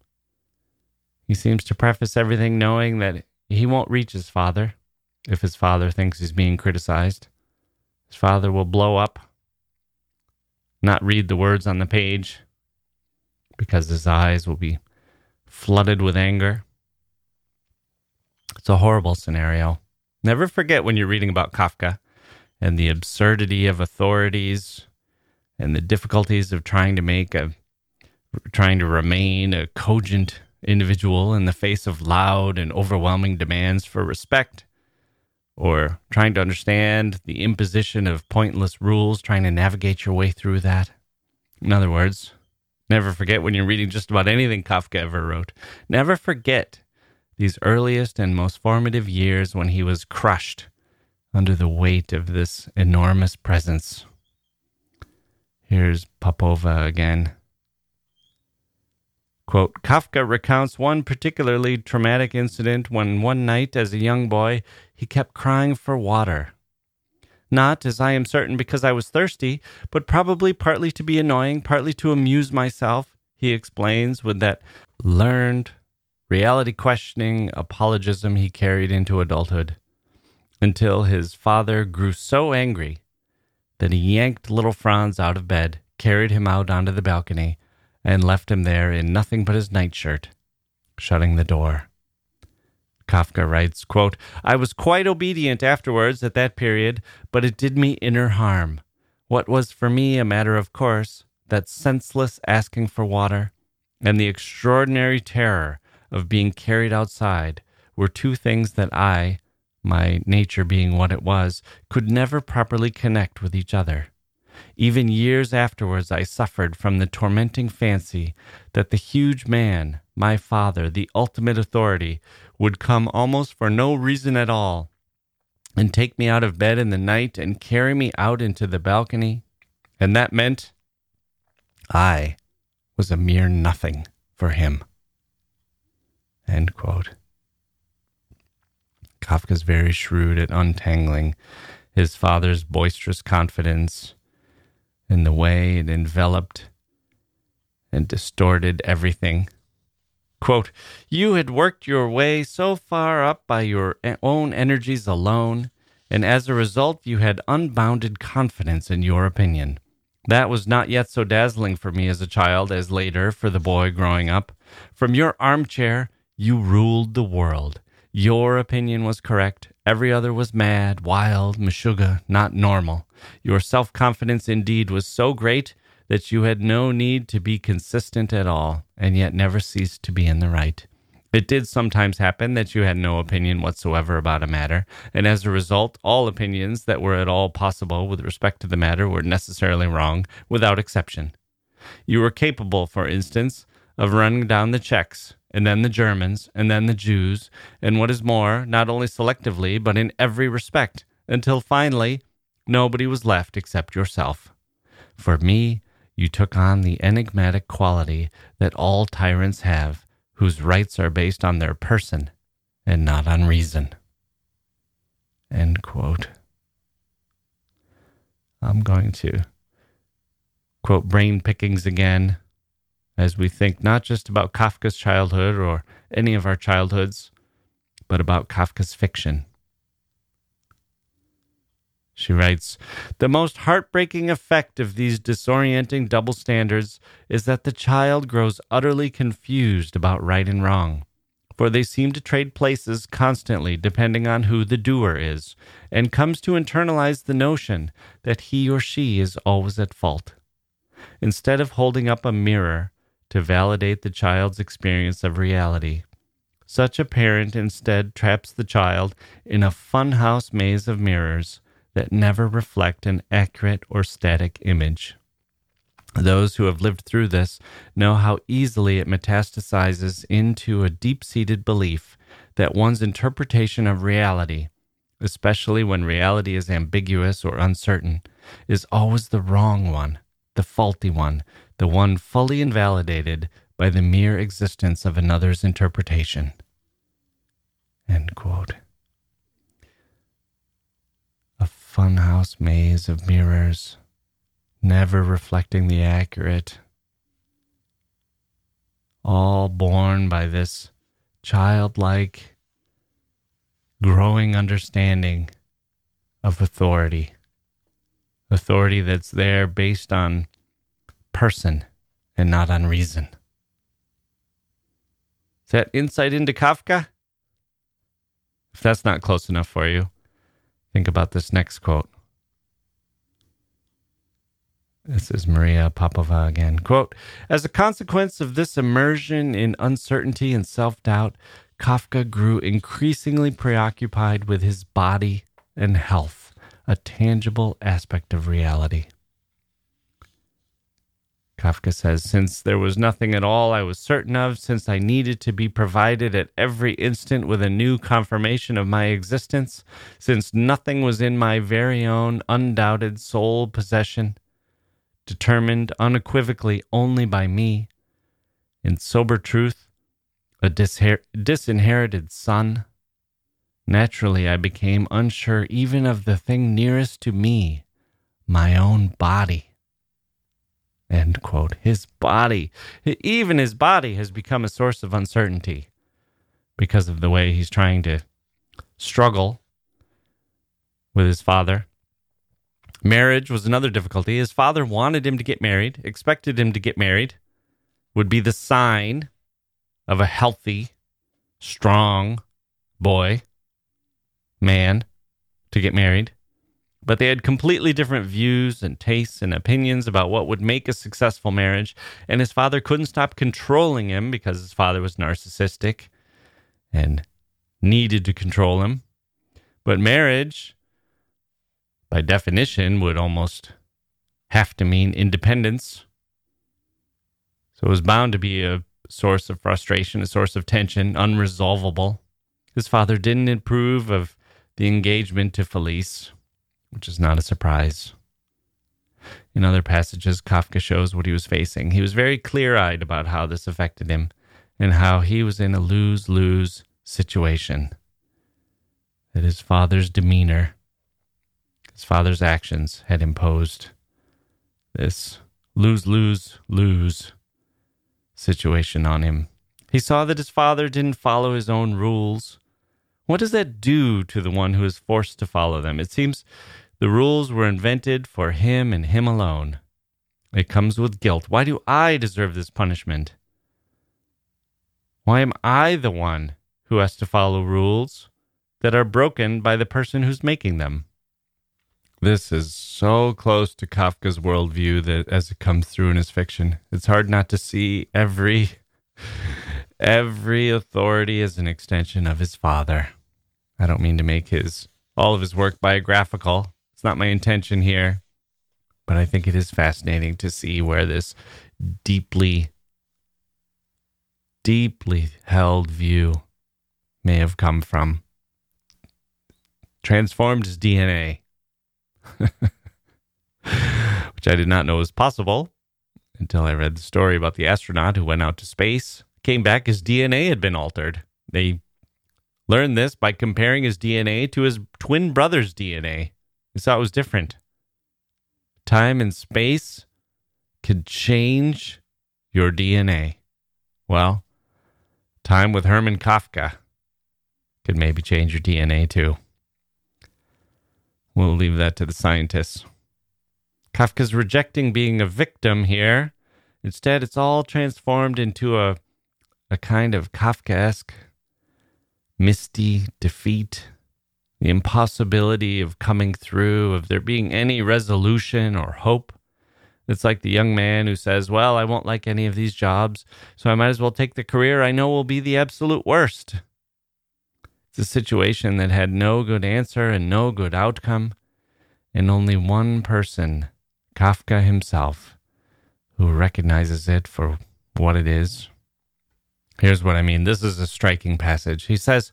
He seems to preface everything knowing that he won't reach his father if his father thinks he's being criticized. His father will blow up, not read the words on the page because his eyes will be flooded with anger. It's a horrible scenario. Never forget when you're reading about Kafka and the absurdity of authorities and the difficulties of trying to make a trying to remain a cogent individual in the face of loud and overwhelming demands for respect, or trying to understand the imposition of pointless rules, trying to navigate your way through that. In other words, never forget when you're reading just about anything Kafka ever wrote. Never forget these earliest and most formative years when he was crushed under the weight of this enormous presence. Here's Popova again. Quote, Kafka recounts one particularly traumatic incident when one night as a young boy he kept crying for water. Not, as I am certain, because I was thirsty, but probably partly to be annoying, partly to amuse myself, he explains with that learned, reality questioning apologism he carried into adulthood, until his father grew so angry that he yanked little Franz out of bed, carried him out onto the balcony, and left him there in nothing but his nightshirt, shutting the door. Kafka writes, quote, I was quite obedient afterwards at that period, but it did me inner harm. What was for me a matter of course, that senseless asking for water, and the extraordinary terror of being carried outside were two things that I, my nature being what it was, could never properly connect with each other. Even years afterwards, I suffered from the tormenting fancy that the huge man, my father, the ultimate authority, would come almost for no reason at all and take me out of bed in the night and carry me out into the balcony. And that meant I was a mere nothing for him. End quote. Kafka's very shrewd at untangling his father's boisterous confidence in the way it enveloped and distorted everything. Quote, You had worked your way so far up by your own energies alone, and as a result, you had unbounded confidence in your opinion. That was not yet so dazzling for me as a child as later for the boy growing up. From your armchair, you ruled the world. Your opinion was correct. Every other was mad, wild, meshuga, not normal. Your self confidence indeed was so great that you had no need to be consistent at all, and yet never ceased to be in the right. It did sometimes happen that you had no opinion whatsoever about a matter, and as a result, all opinions that were at all possible with respect to the matter were necessarily wrong, without exception. You were capable, for instance, of running down the Czechs, and then the Germans, and then the Jews, and what is more, not only selectively, but in every respect, until finally nobody was left except yourself. For me, you took on the enigmatic quality that all tyrants have, whose rights are based on their person and not on reason. End quote. I'm going to quote brain pickings again as we think not just about Kafka's childhood or any of our childhoods, but about Kafka's fiction. She writes The most heartbreaking effect of these disorienting double standards is that the child grows utterly confused about right and wrong, for they seem to trade places constantly depending on who the doer is, and comes to internalize the notion that he or she is always at fault. Instead of holding up a mirror to validate the child's experience of reality. Such a parent instead traps the child in a funhouse maze of mirrors that never reflect an accurate or static image. Those who have lived through this know how easily it metastasizes into a deep seated belief that one's interpretation of reality, especially when reality is ambiguous or uncertain, is always the wrong one, the faulty one, the one fully invalidated by the mere existence of another's interpretation. A funhouse maze of mirrors, never reflecting the accurate, all born by this childlike, growing understanding of authority. Authority that's there based on person and not on reason. Is that insight into Kafka? If that's not close enough for you, think about this next quote. This is Maria Popova again. Quote As a consequence of this immersion in uncertainty and self doubt, Kafka grew increasingly preoccupied with his body and health, a tangible aspect of reality. Kafka says, Since there was nothing at all I was certain of, since I needed to be provided at every instant with a new confirmation of my existence, since nothing was in my very own undoubted sole possession, determined unequivocally only by me, in sober truth, a disher- disinherited son, naturally I became unsure even of the thing nearest to me, my own body. End quote. His body, even his body, has become a source of uncertainty because of the way he's trying to struggle with his father. Marriage was another difficulty. His father wanted him to get married, expected him to get married, would be the sign of a healthy, strong boy, man, to get married. But they had completely different views and tastes and opinions about what would make a successful marriage. And his father couldn't stop controlling him because his father was narcissistic and needed to control him. But marriage, by definition, would almost have to mean independence. So it was bound to be a source of frustration, a source of tension, unresolvable. His father didn't approve of the engagement to Felice, which is not a surprise. In other passages, Kafka shows what he was facing. He was very clear eyed about how this affected him and how he was in a lose lose situation. That his father's demeanor, his father's actions had imposed this lose lose lose situation on him. He saw that his father didn't follow his own rules. What does that do to the one who is forced to follow them? It seems the rules were invented for him and him alone. It comes with guilt. Why do I deserve this punishment? Why am I the one who has to follow rules that are broken by the person who's making them? This is so close to Kafka's worldview that as it comes through in his fiction, it's hard not to see every every authority as an extension of his father. I don't mean to make his all of his work biographical. Not my intention here, but I think it is fascinating to see where this deeply deeply held view may have come from. Transformed his DNA which I did not know was possible until I read the story about the astronaut who went out to space, came back, his DNA had been altered. They learned this by comparing his DNA to his twin brother's DNA. They saw it was different. Time and space could change your DNA. Well, time with Hermann Kafka could maybe change your DNA too. We'll leave that to the scientists. Kafka's rejecting being a victim here. Instead, it's all transformed into a, a kind of Kafkaesque, misty defeat, the impossibility of coming through, of there being any resolution or hope. It's like the young man who says, Well, I won't like any of these jobs, so I might as well take the career I know will be the absolute worst. It's a situation that had no good answer and no good outcome, and only one person, Kafka himself, who recognizes it for what it is. Here's what I mean. This is a striking passage. He says,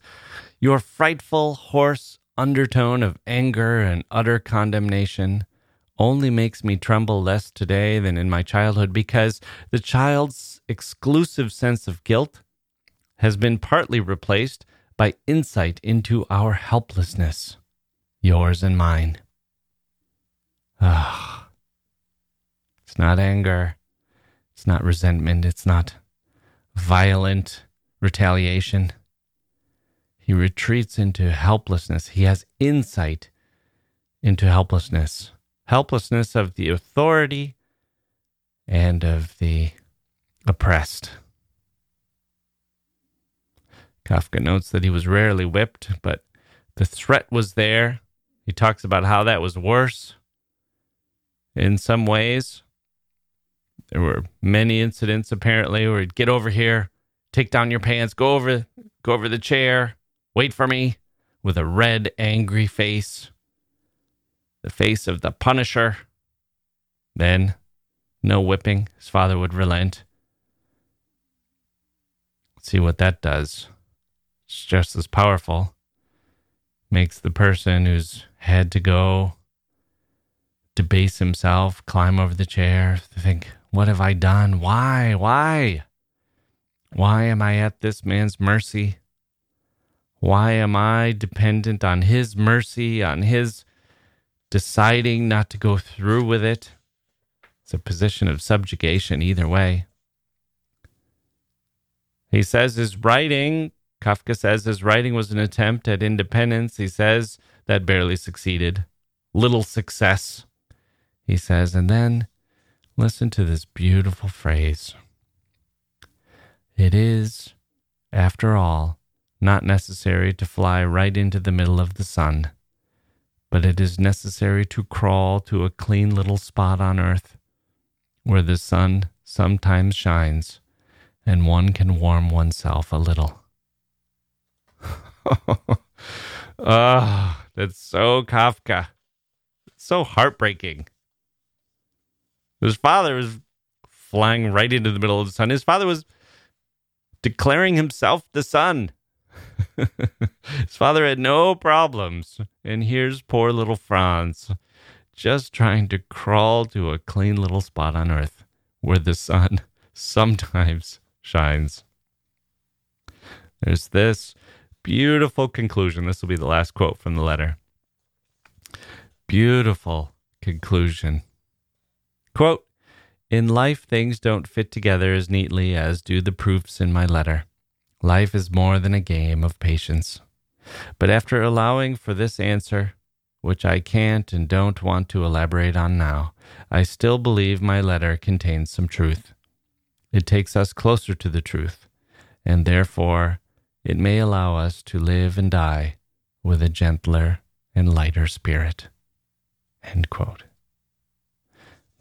Your frightful, hoarse undertone of anger and utter condemnation only makes me tremble less today than in my childhood because the child's exclusive sense of guilt has been partly replaced by insight into our helplessness, yours and mine. Ah, it's not anger, it's not resentment, it's not violent retaliation. He retreats into helplessness. He has insight into helplessness helplessness of the authority and of the oppressed. Kafka notes that he was rarely whipped, but the threat was there. He talks about how that was worse in some ways. There were many incidents apparently where he'd get over here, take down your pants, go over go over the chair, wait for me with a red angry face. The face of the Punisher. Then no whipping. His father would relent. See what that does it's just as powerful. Makes the person who's had to go debase himself, climb over the chair, think, What have I done? Why? Why? Why am I at this man's mercy? Why am I dependent on his mercy, on his deciding not to go through with it? It's a position of subjugation either way. He says his writing Kafka says his writing was an attempt at independence. He says that barely succeeded. Little success, he says. And then listen to this beautiful phrase It is, after all, not necessary to fly right into the middle of the sun, but it is necessary to crawl to a clean little spot on earth where the sun sometimes shines and one can warm oneself a little. Ah, oh, that's so Kafka. It's so heartbreaking. His father was flying right into the middle of the sun. His father was declaring himself the sun. His father had no problems. And here's poor little Franz just trying to crawl to a clean little spot on earth where the sun sometimes shines. There's this beautiful conclusion. This will be the last quote from the letter. Beautiful conclusion. Quote In life, things don't fit together as neatly as do the proofs in my letter. Life is more than a game of patience. But after allowing for this answer, which I can't and don't want to elaborate on now, I still believe my letter contains some truth. It takes us closer to the truth, and therefore it may allow us to live and die with a gentler and lighter spirit.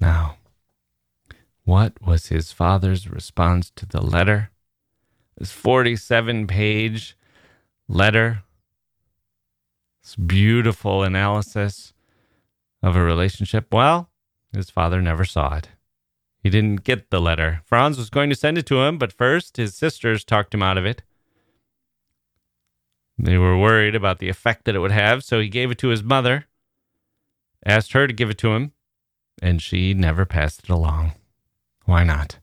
Now, what was his father's response to the letter? This 47 page letter, this beautiful analysis of a relationship. Well, his father never saw it. He didn't get the letter. Franz was going to send it to him, but first his sisters talked him out of it. They were worried about the effect that it would have, so he gave it to his mother, asked her to give it to him, and she never passed it along. Why not?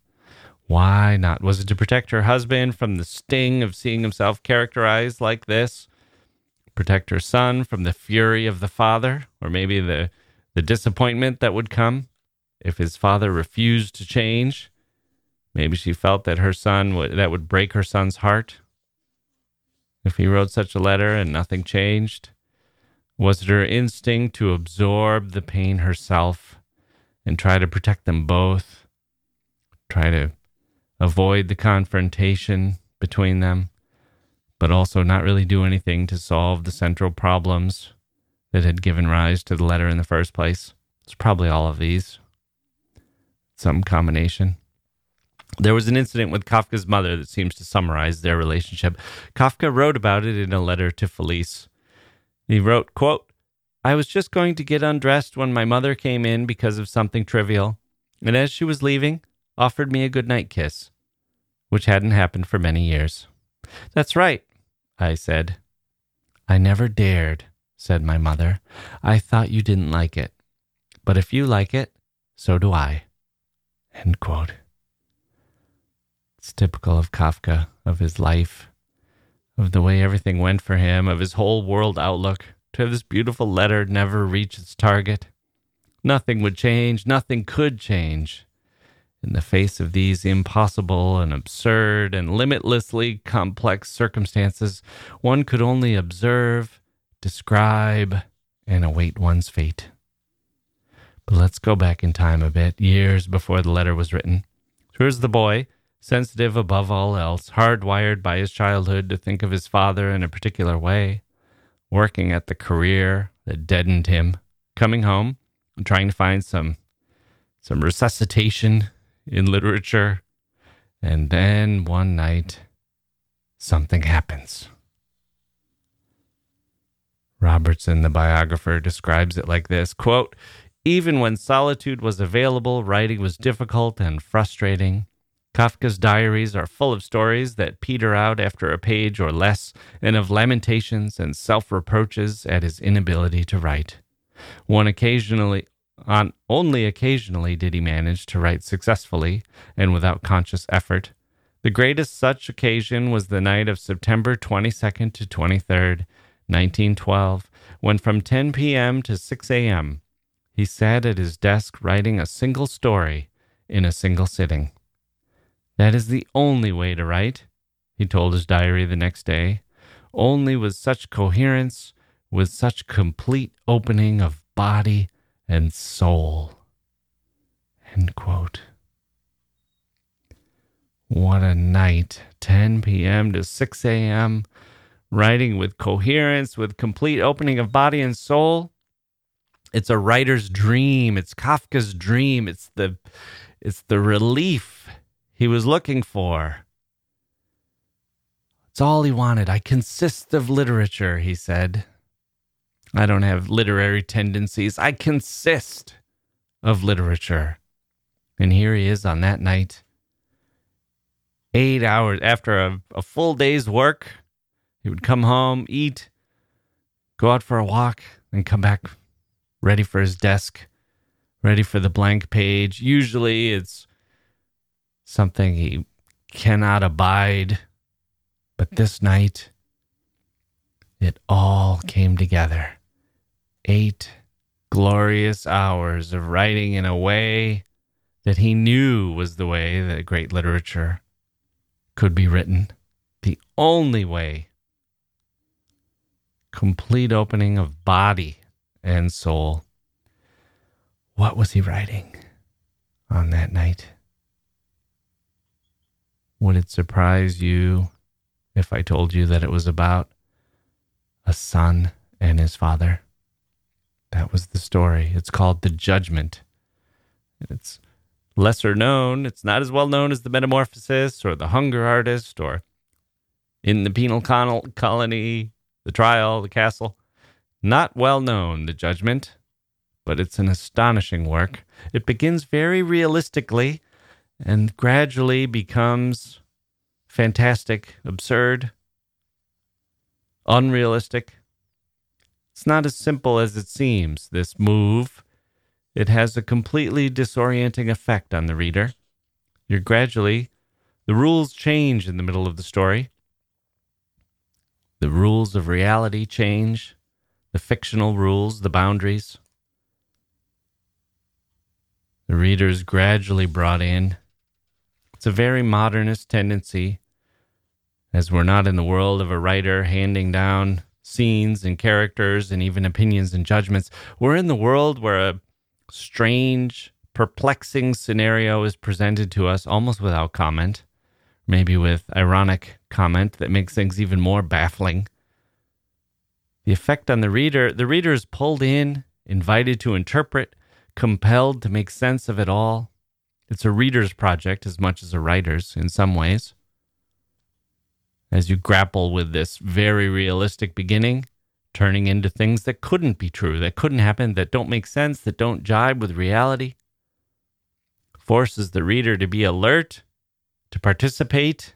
Why not? Was it to protect her husband from the sting of seeing himself characterized like this? Protect her son from the fury of the father, or maybe the, the disappointment that would come if his father refused to change? Maybe she felt that her son would, that would break her son's heart. If he wrote such a letter and nothing changed, was it her instinct to absorb the pain herself and try to protect them both? Try to avoid the confrontation between them, but also not really do anything to solve the central problems that had given rise to the letter in the first place. It's probably all of these, some combination. There was an incident with Kafka's mother that seems to summarize their relationship. Kafka wrote about it in a letter to Felice. He wrote, quote, I was just going to get undressed when my mother came in because of something trivial, and as she was leaving, offered me a goodnight kiss, which hadn't happened for many years. That's right, I said. I never dared, said my mother. I thought you didn't like it. But if you like it, so do I. End quote. It's typical of Kafka, of his life, of the way everything went for him, of his whole world outlook, to have this beautiful letter never reach its target. Nothing would change, nothing could change. In the face of these impossible and absurd and limitlessly complex circumstances, one could only observe, describe, and await one's fate. But let's go back in time a bit, years before the letter was written. Here's the boy, sensitive above all else, hardwired by his childhood to think of his father in a particular way, working at the career that deadened him, coming home and trying to find some some resuscitation in literature. And then one night, something happens. Robertson, the biographer, describes it like this quote, Even when solitude was available, writing was difficult and frustrating. Kafka's diaries are full of stories that peter out after a page or less, and of lamentations and self reproaches at his inability to write. One occasionally on only occasionally did he manage to write successfully and without conscious effort. The greatest such occasion was the night of September 22nd to 23rd, 1912, when from 10 p.m. to 6 a.m. he sat at his desk writing a single story in a single sitting. That is the only way to write, he told his diary the next day, only with such coherence, with such complete opening of body and soul. End quote. What a night. 10 p.m. to 6 a.m. Writing with coherence, with complete opening of body and soul. It's a writer's dream. It's Kafka's dream. It's the it's the relief he was looking for. It's all he wanted. I consist of literature, he said. I don't have literary tendencies. I consist of literature. And here he is on that night. Eight hours after a, a full day's work, he would come home, eat, go out for a walk, and come back ready for his desk, ready for the blank page. Usually it's something he cannot abide. But this night, it all came together. Eight glorious hours of writing in a way that he knew was the way that great literature could be written. The only way. Complete opening of body and soul. What was he writing on that night? Would it surprise you if I told you that it was about a son and his father? That was the story. It's called The Judgment. It's lesser known. It's not as well known as The Metamorphosis or The Hunger Artist or In the Penal Colony, The Trial, The Castle. Not well known, The Judgment, but it's an astonishing work. It begins very realistically and gradually becomes fantastic, absurd, unrealistic. It's not as simple as it seems, this move. It has a completely disorienting effect on the reader. You're gradually, the rules change in the middle of the story. The rules of reality change the fictional rules, the boundaries. The reader is gradually brought in. It's a very modernist tendency, as we're not in the world of a writer handing down scenes and characters and even opinions and judgments. We're in the world where a strange, perplexing scenario is presented to us almost without comment, maybe with ironic comment that makes things even more baffling the effect on the reader the reader is pulled in, invited to interpret, compelled to make sense of it all. It's a reader's project as much as a writer's in some ways. As you grapple with this very realistic beginning, turning into things that couldn't be true, that couldn't happen, that don't make sense, that don't jibe with reality, forces the reader to be alert, to participate,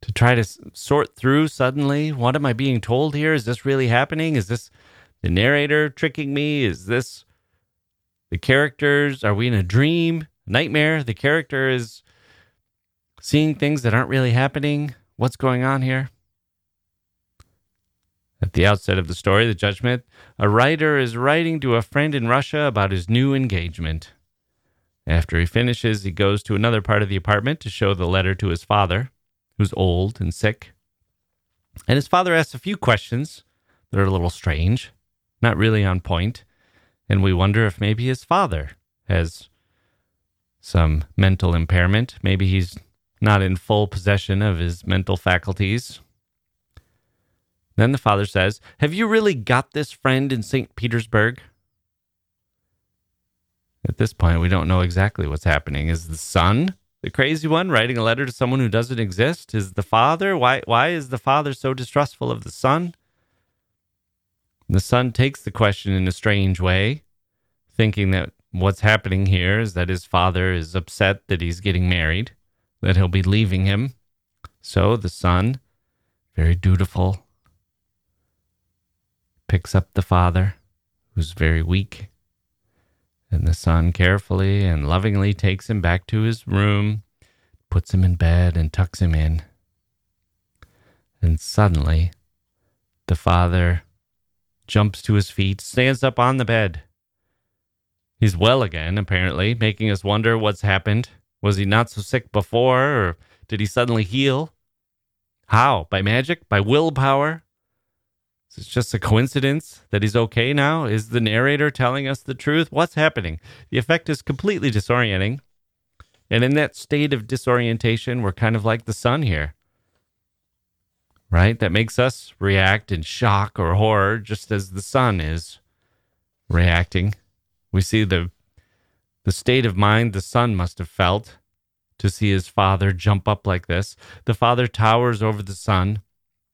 to try to sort through suddenly what am I being told here? Is this really happening? Is this the narrator tricking me? Is this the characters? Are we in a dream, nightmare? The character is seeing things that aren't really happening. What's going on here? At the outset of the story, The Judgment, a writer is writing to a friend in Russia about his new engagement. After he finishes, he goes to another part of the apartment to show the letter to his father who's old and sick. And his father asks a few questions that are a little strange, not really on point. And we wonder if maybe his father has some mental impairment. Maybe he's not in full possession of his mental faculties. Then the father says, Have you really got this friend in St. Petersburg? At this point, we don't know exactly what's happening. Is the son the crazy one writing a letter to someone who doesn't exist is the father why why is the father so distrustful of the son the son takes the question in a strange way thinking that what's happening here is that his father is upset that he's getting married that he'll be leaving him so the son very dutiful picks up the father who's very weak and the son carefully and lovingly takes him back to his room, puts him in bed, and tucks him in. And suddenly, the father jumps to his feet, stands up on the bed. He's well again, apparently, making us wonder what's happened. Was he not so sick before, or did he suddenly heal? How? By magic? By willpower? Is it just a coincidence that he's okay now? Is the narrator telling us the truth? What's happening? The effect is completely disorienting. And in that state of disorientation, we're kind of like the son here, right? That makes us react in shock or horror, just as the son is. reacting. We see the the state of mind the son must have felt to see his father jump up like this. The father towers over the son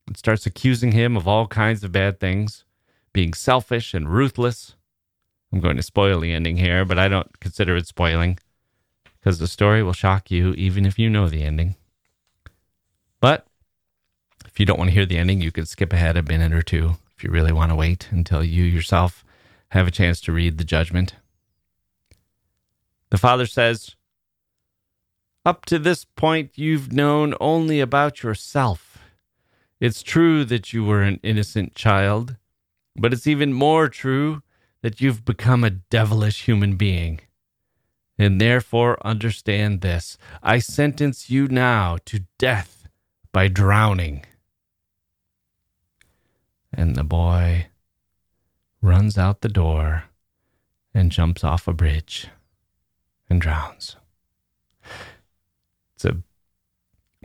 and starts accusing him of all kinds of bad things, being selfish and ruthless. I'm going to spoil the ending here, but I don't consider it spoiling because the story will shock you even if you know the ending. But if you don't want to hear the ending, you can skip ahead a minute or two if you really want to wait until you yourself have a chance to read the judgment. The father says, Up to this point, you've known only about yourself. It's true that you were an innocent child, but it's even more true that you've become a devilish human being. And therefore, understand this I sentence you now to death by drowning. And the boy runs out the door and jumps off a bridge and drowns. It's a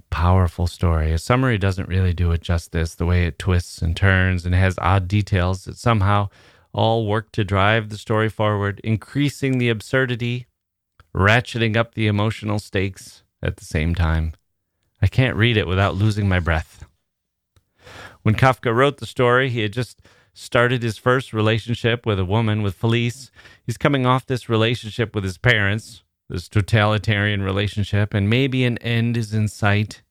powerful story. A summary doesn't really do it justice, the way it twists and turns and has odd details that somehow all work to drive the story forward, increasing the absurdity, ratcheting up the emotional stakes at the same time. I can't read it without losing my breath. When Kafka wrote the story, he had just started his first relationship with a woman, with Felice. He's coming off this relationship with his parents, this totalitarian relationship, and maybe an end is in sight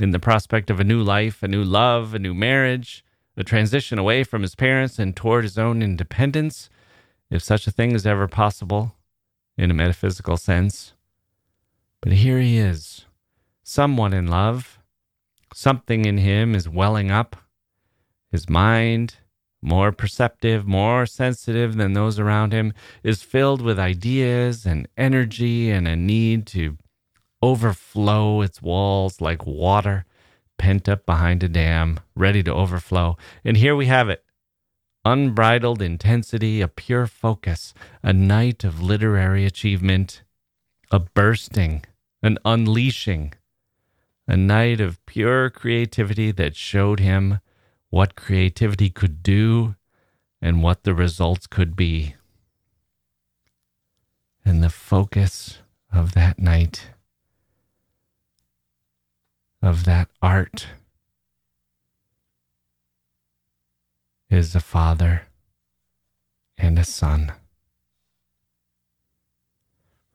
in the prospect of a new life, a new love, a new marriage, a transition away from his parents and toward his own independence, if such a thing is ever possible in a metaphysical sense. But here he is, someone in love. Something in him is welling up. His mind, more perceptive, more sensitive than those around him, is filled with ideas and energy and a need to overflow its walls like water pent up behind a dam, ready to overflow. And here we have it unbridled intensity, a pure focus, a night of literary achievement, a bursting, an unleashing, a night of pure creativity that showed him what creativity could do and what the results could be. And the focus of that night, of that art, is a father and a son.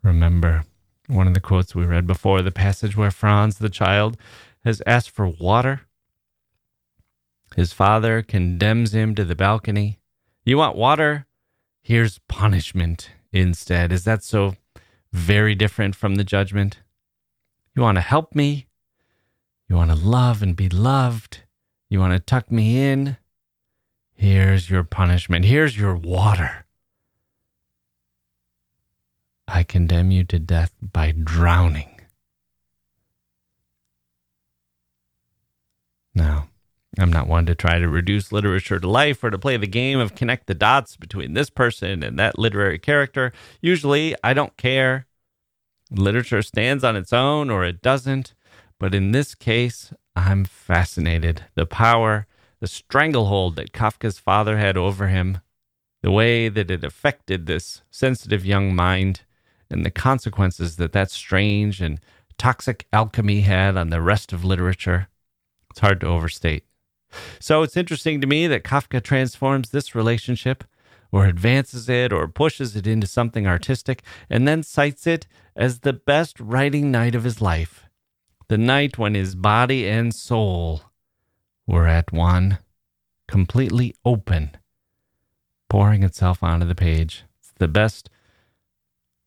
Remember one of the quotes we read before the passage where Franz, the child, has asked for water his father condemns him to the balcony. You want water? Here's punishment instead. Is that so very different from the judgment? You want to help me? You want to love and be loved? You want to tuck me in? Here's your punishment. Here's your water. I condemn you to death by drowning. Now, I'm not one to try to reduce literature to life or to play the game of connect the dots between this person and that literary character. Usually, I don't care. Literature stands on its own or it doesn't. But in this case, I'm fascinated. The power, the stranglehold that Kafka's father had over him, the way that it affected this sensitive young mind, and the consequences that that strange and toxic alchemy had on the rest of literature. It's hard to overstate. So it's interesting to me that Kafka transforms this relationship or advances it or pushes it into something artistic and then cites it as the best writing night of his life. The night when his body and soul were at one, completely open, pouring itself onto the page. It's the best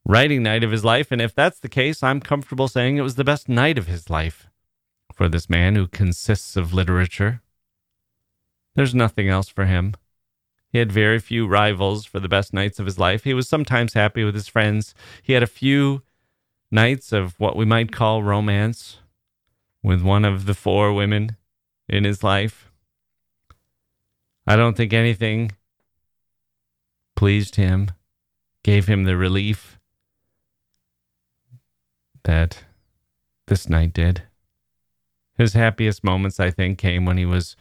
writing night of his life. And if that's the case, I'm comfortable saying it was the best night of his life for this man who consists of literature, there's nothing else for him. He had very few rivals for the best nights of his life. He was sometimes happy with his friends. He had a few nights of what we might call romance with one of the four women in his life. I don't think anything pleased him, gave him the relief that this night did. His happiest moments, I think, came when he was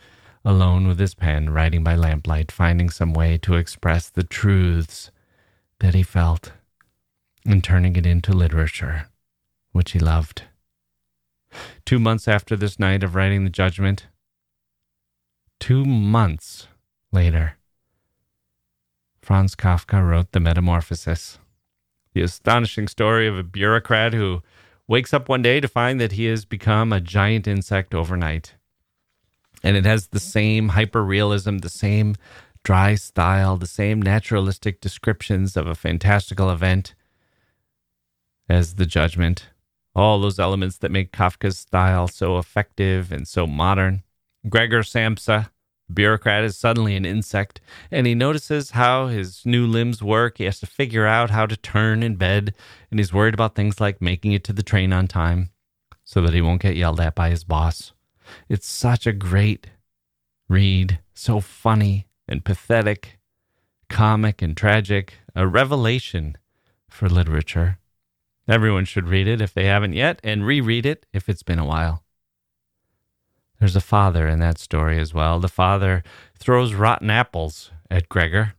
alone with his pen, writing by lamplight, finding some way to express the truths that he felt and turning it into literature, which he loved. Two months after this night of writing the judgment, two months later, Franz Kafka wrote The Metamorphosis, the astonishing story of a bureaucrat who wakes up one day to find that he has become a giant insect overnight. And it has the same hyper realism, the same dry style, the same naturalistic descriptions of a fantastical event as the judgment. All those elements that make Kafka's style so effective and so modern. Gregor Samsa, bureaucrat, is suddenly an insect, and he notices how his new limbs work. He has to figure out how to turn in bed, and he's worried about things like making it to the train on time so that he won't get yelled at by his boss. It's such a great read, so funny and pathetic, comic and tragic, a revelation for literature. Everyone should read it if they haven't yet, and reread it if it's been a while. There's a father in that story as well. The father throws rotten apples at Gregor.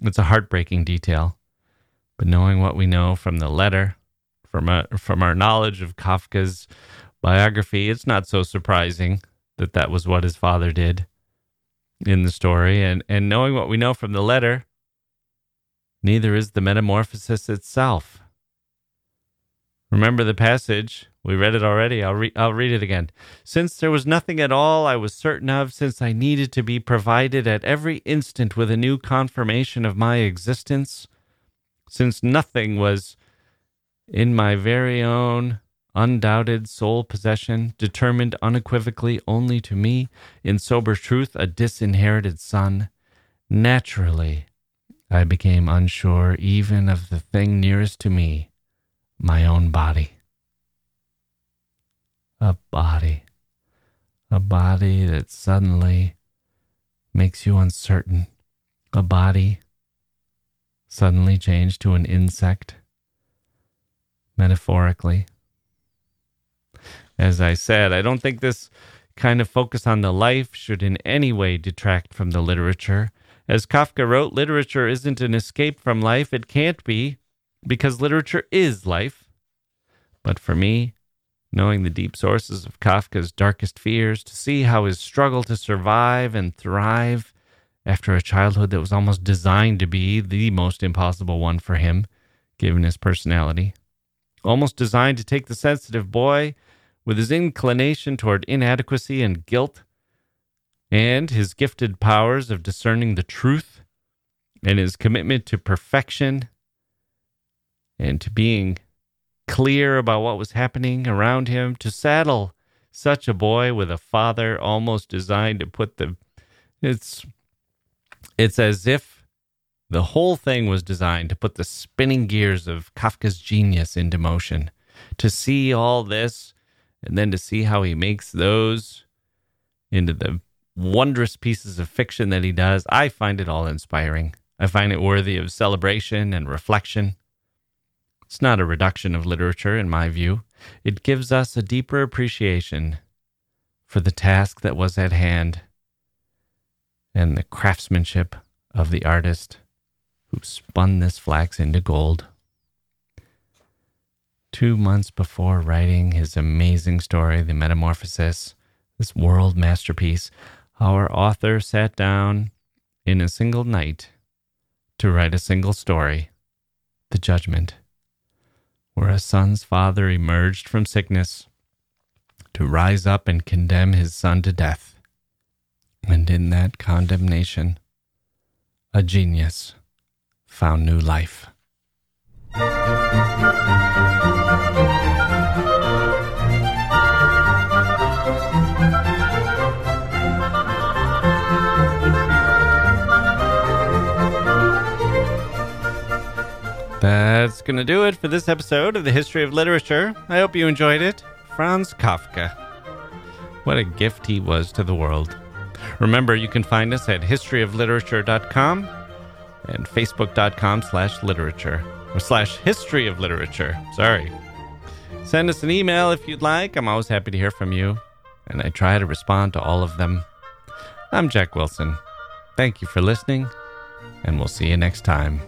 It's a heartbreaking detail. But knowing what we know from the letter, from our, from our knowledge of Kafka's biography, it's not so surprising that that was what his father did in the story. And, and knowing what we know from the letter, neither is the metamorphosis itself. Remember the passage? We read it already. I'll, re- I'll read it again. Since there was nothing at all I was certain of, since I needed to be provided at every instant with a new confirmation of my existence, since nothing was in my very own undoubted sole possession, determined unequivocally only to me, in sober truth, a disinherited son, naturally I became unsure even of the thing nearest to me my own body. A body. A body that suddenly makes you uncertain. A body suddenly changed to an insect, metaphorically. As I said, I don't think this kind of focus on the life should in any way detract from the literature. As Kafka wrote, literature isn't an escape from life. It can't be because literature is life. But for me, knowing the deep sources of Kafka's darkest fears, to see how his struggle to survive and thrive after a childhood that was almost designed to be the most impossible one for him, given his personality, almost designed to take the sensitive boy with his inclination toward inadequacy and guilt, and his gifted powers of discerning the truth, and his commitment to perfection and to being clear about what was happening around him, to saddle such a boy with a father almost designed to put the it's it's as if the whole thing was designed to put the spinning gears of Kafka's genius into motion. To see all this and then to see how he makes those into the wondrous pieces of fiction that he does, I find it all inspiring. I find it worthy of celebration and reflection. It's not a reduction of literature, in my view. It gives us a deeper appreciation for the task that was at hand and the craftsmanship of the artist who spun this flax into gold. Two months before writing his amazing story, The Metamorphosis, this world masterpiece, our author sat down in a single night to write a single story, The Judgment where a son's father emerged from sickness to rise up and condemn his son to death. And in that condemnation, a genius found new life. That's going to do it for this episode of the History of Literature. I hope you enjoyed it. Franz Kafka. What a gift he was to the world. Remember, you can find us at historyofliterature.com and facebook.com slash literature or slash history of literature. Sorry. Send us an email if you'd like. I'm always happy to hear from you, and I try to respond to all of them. I'm Jacke Wilson. Thank you for listening, and we'll see you next time.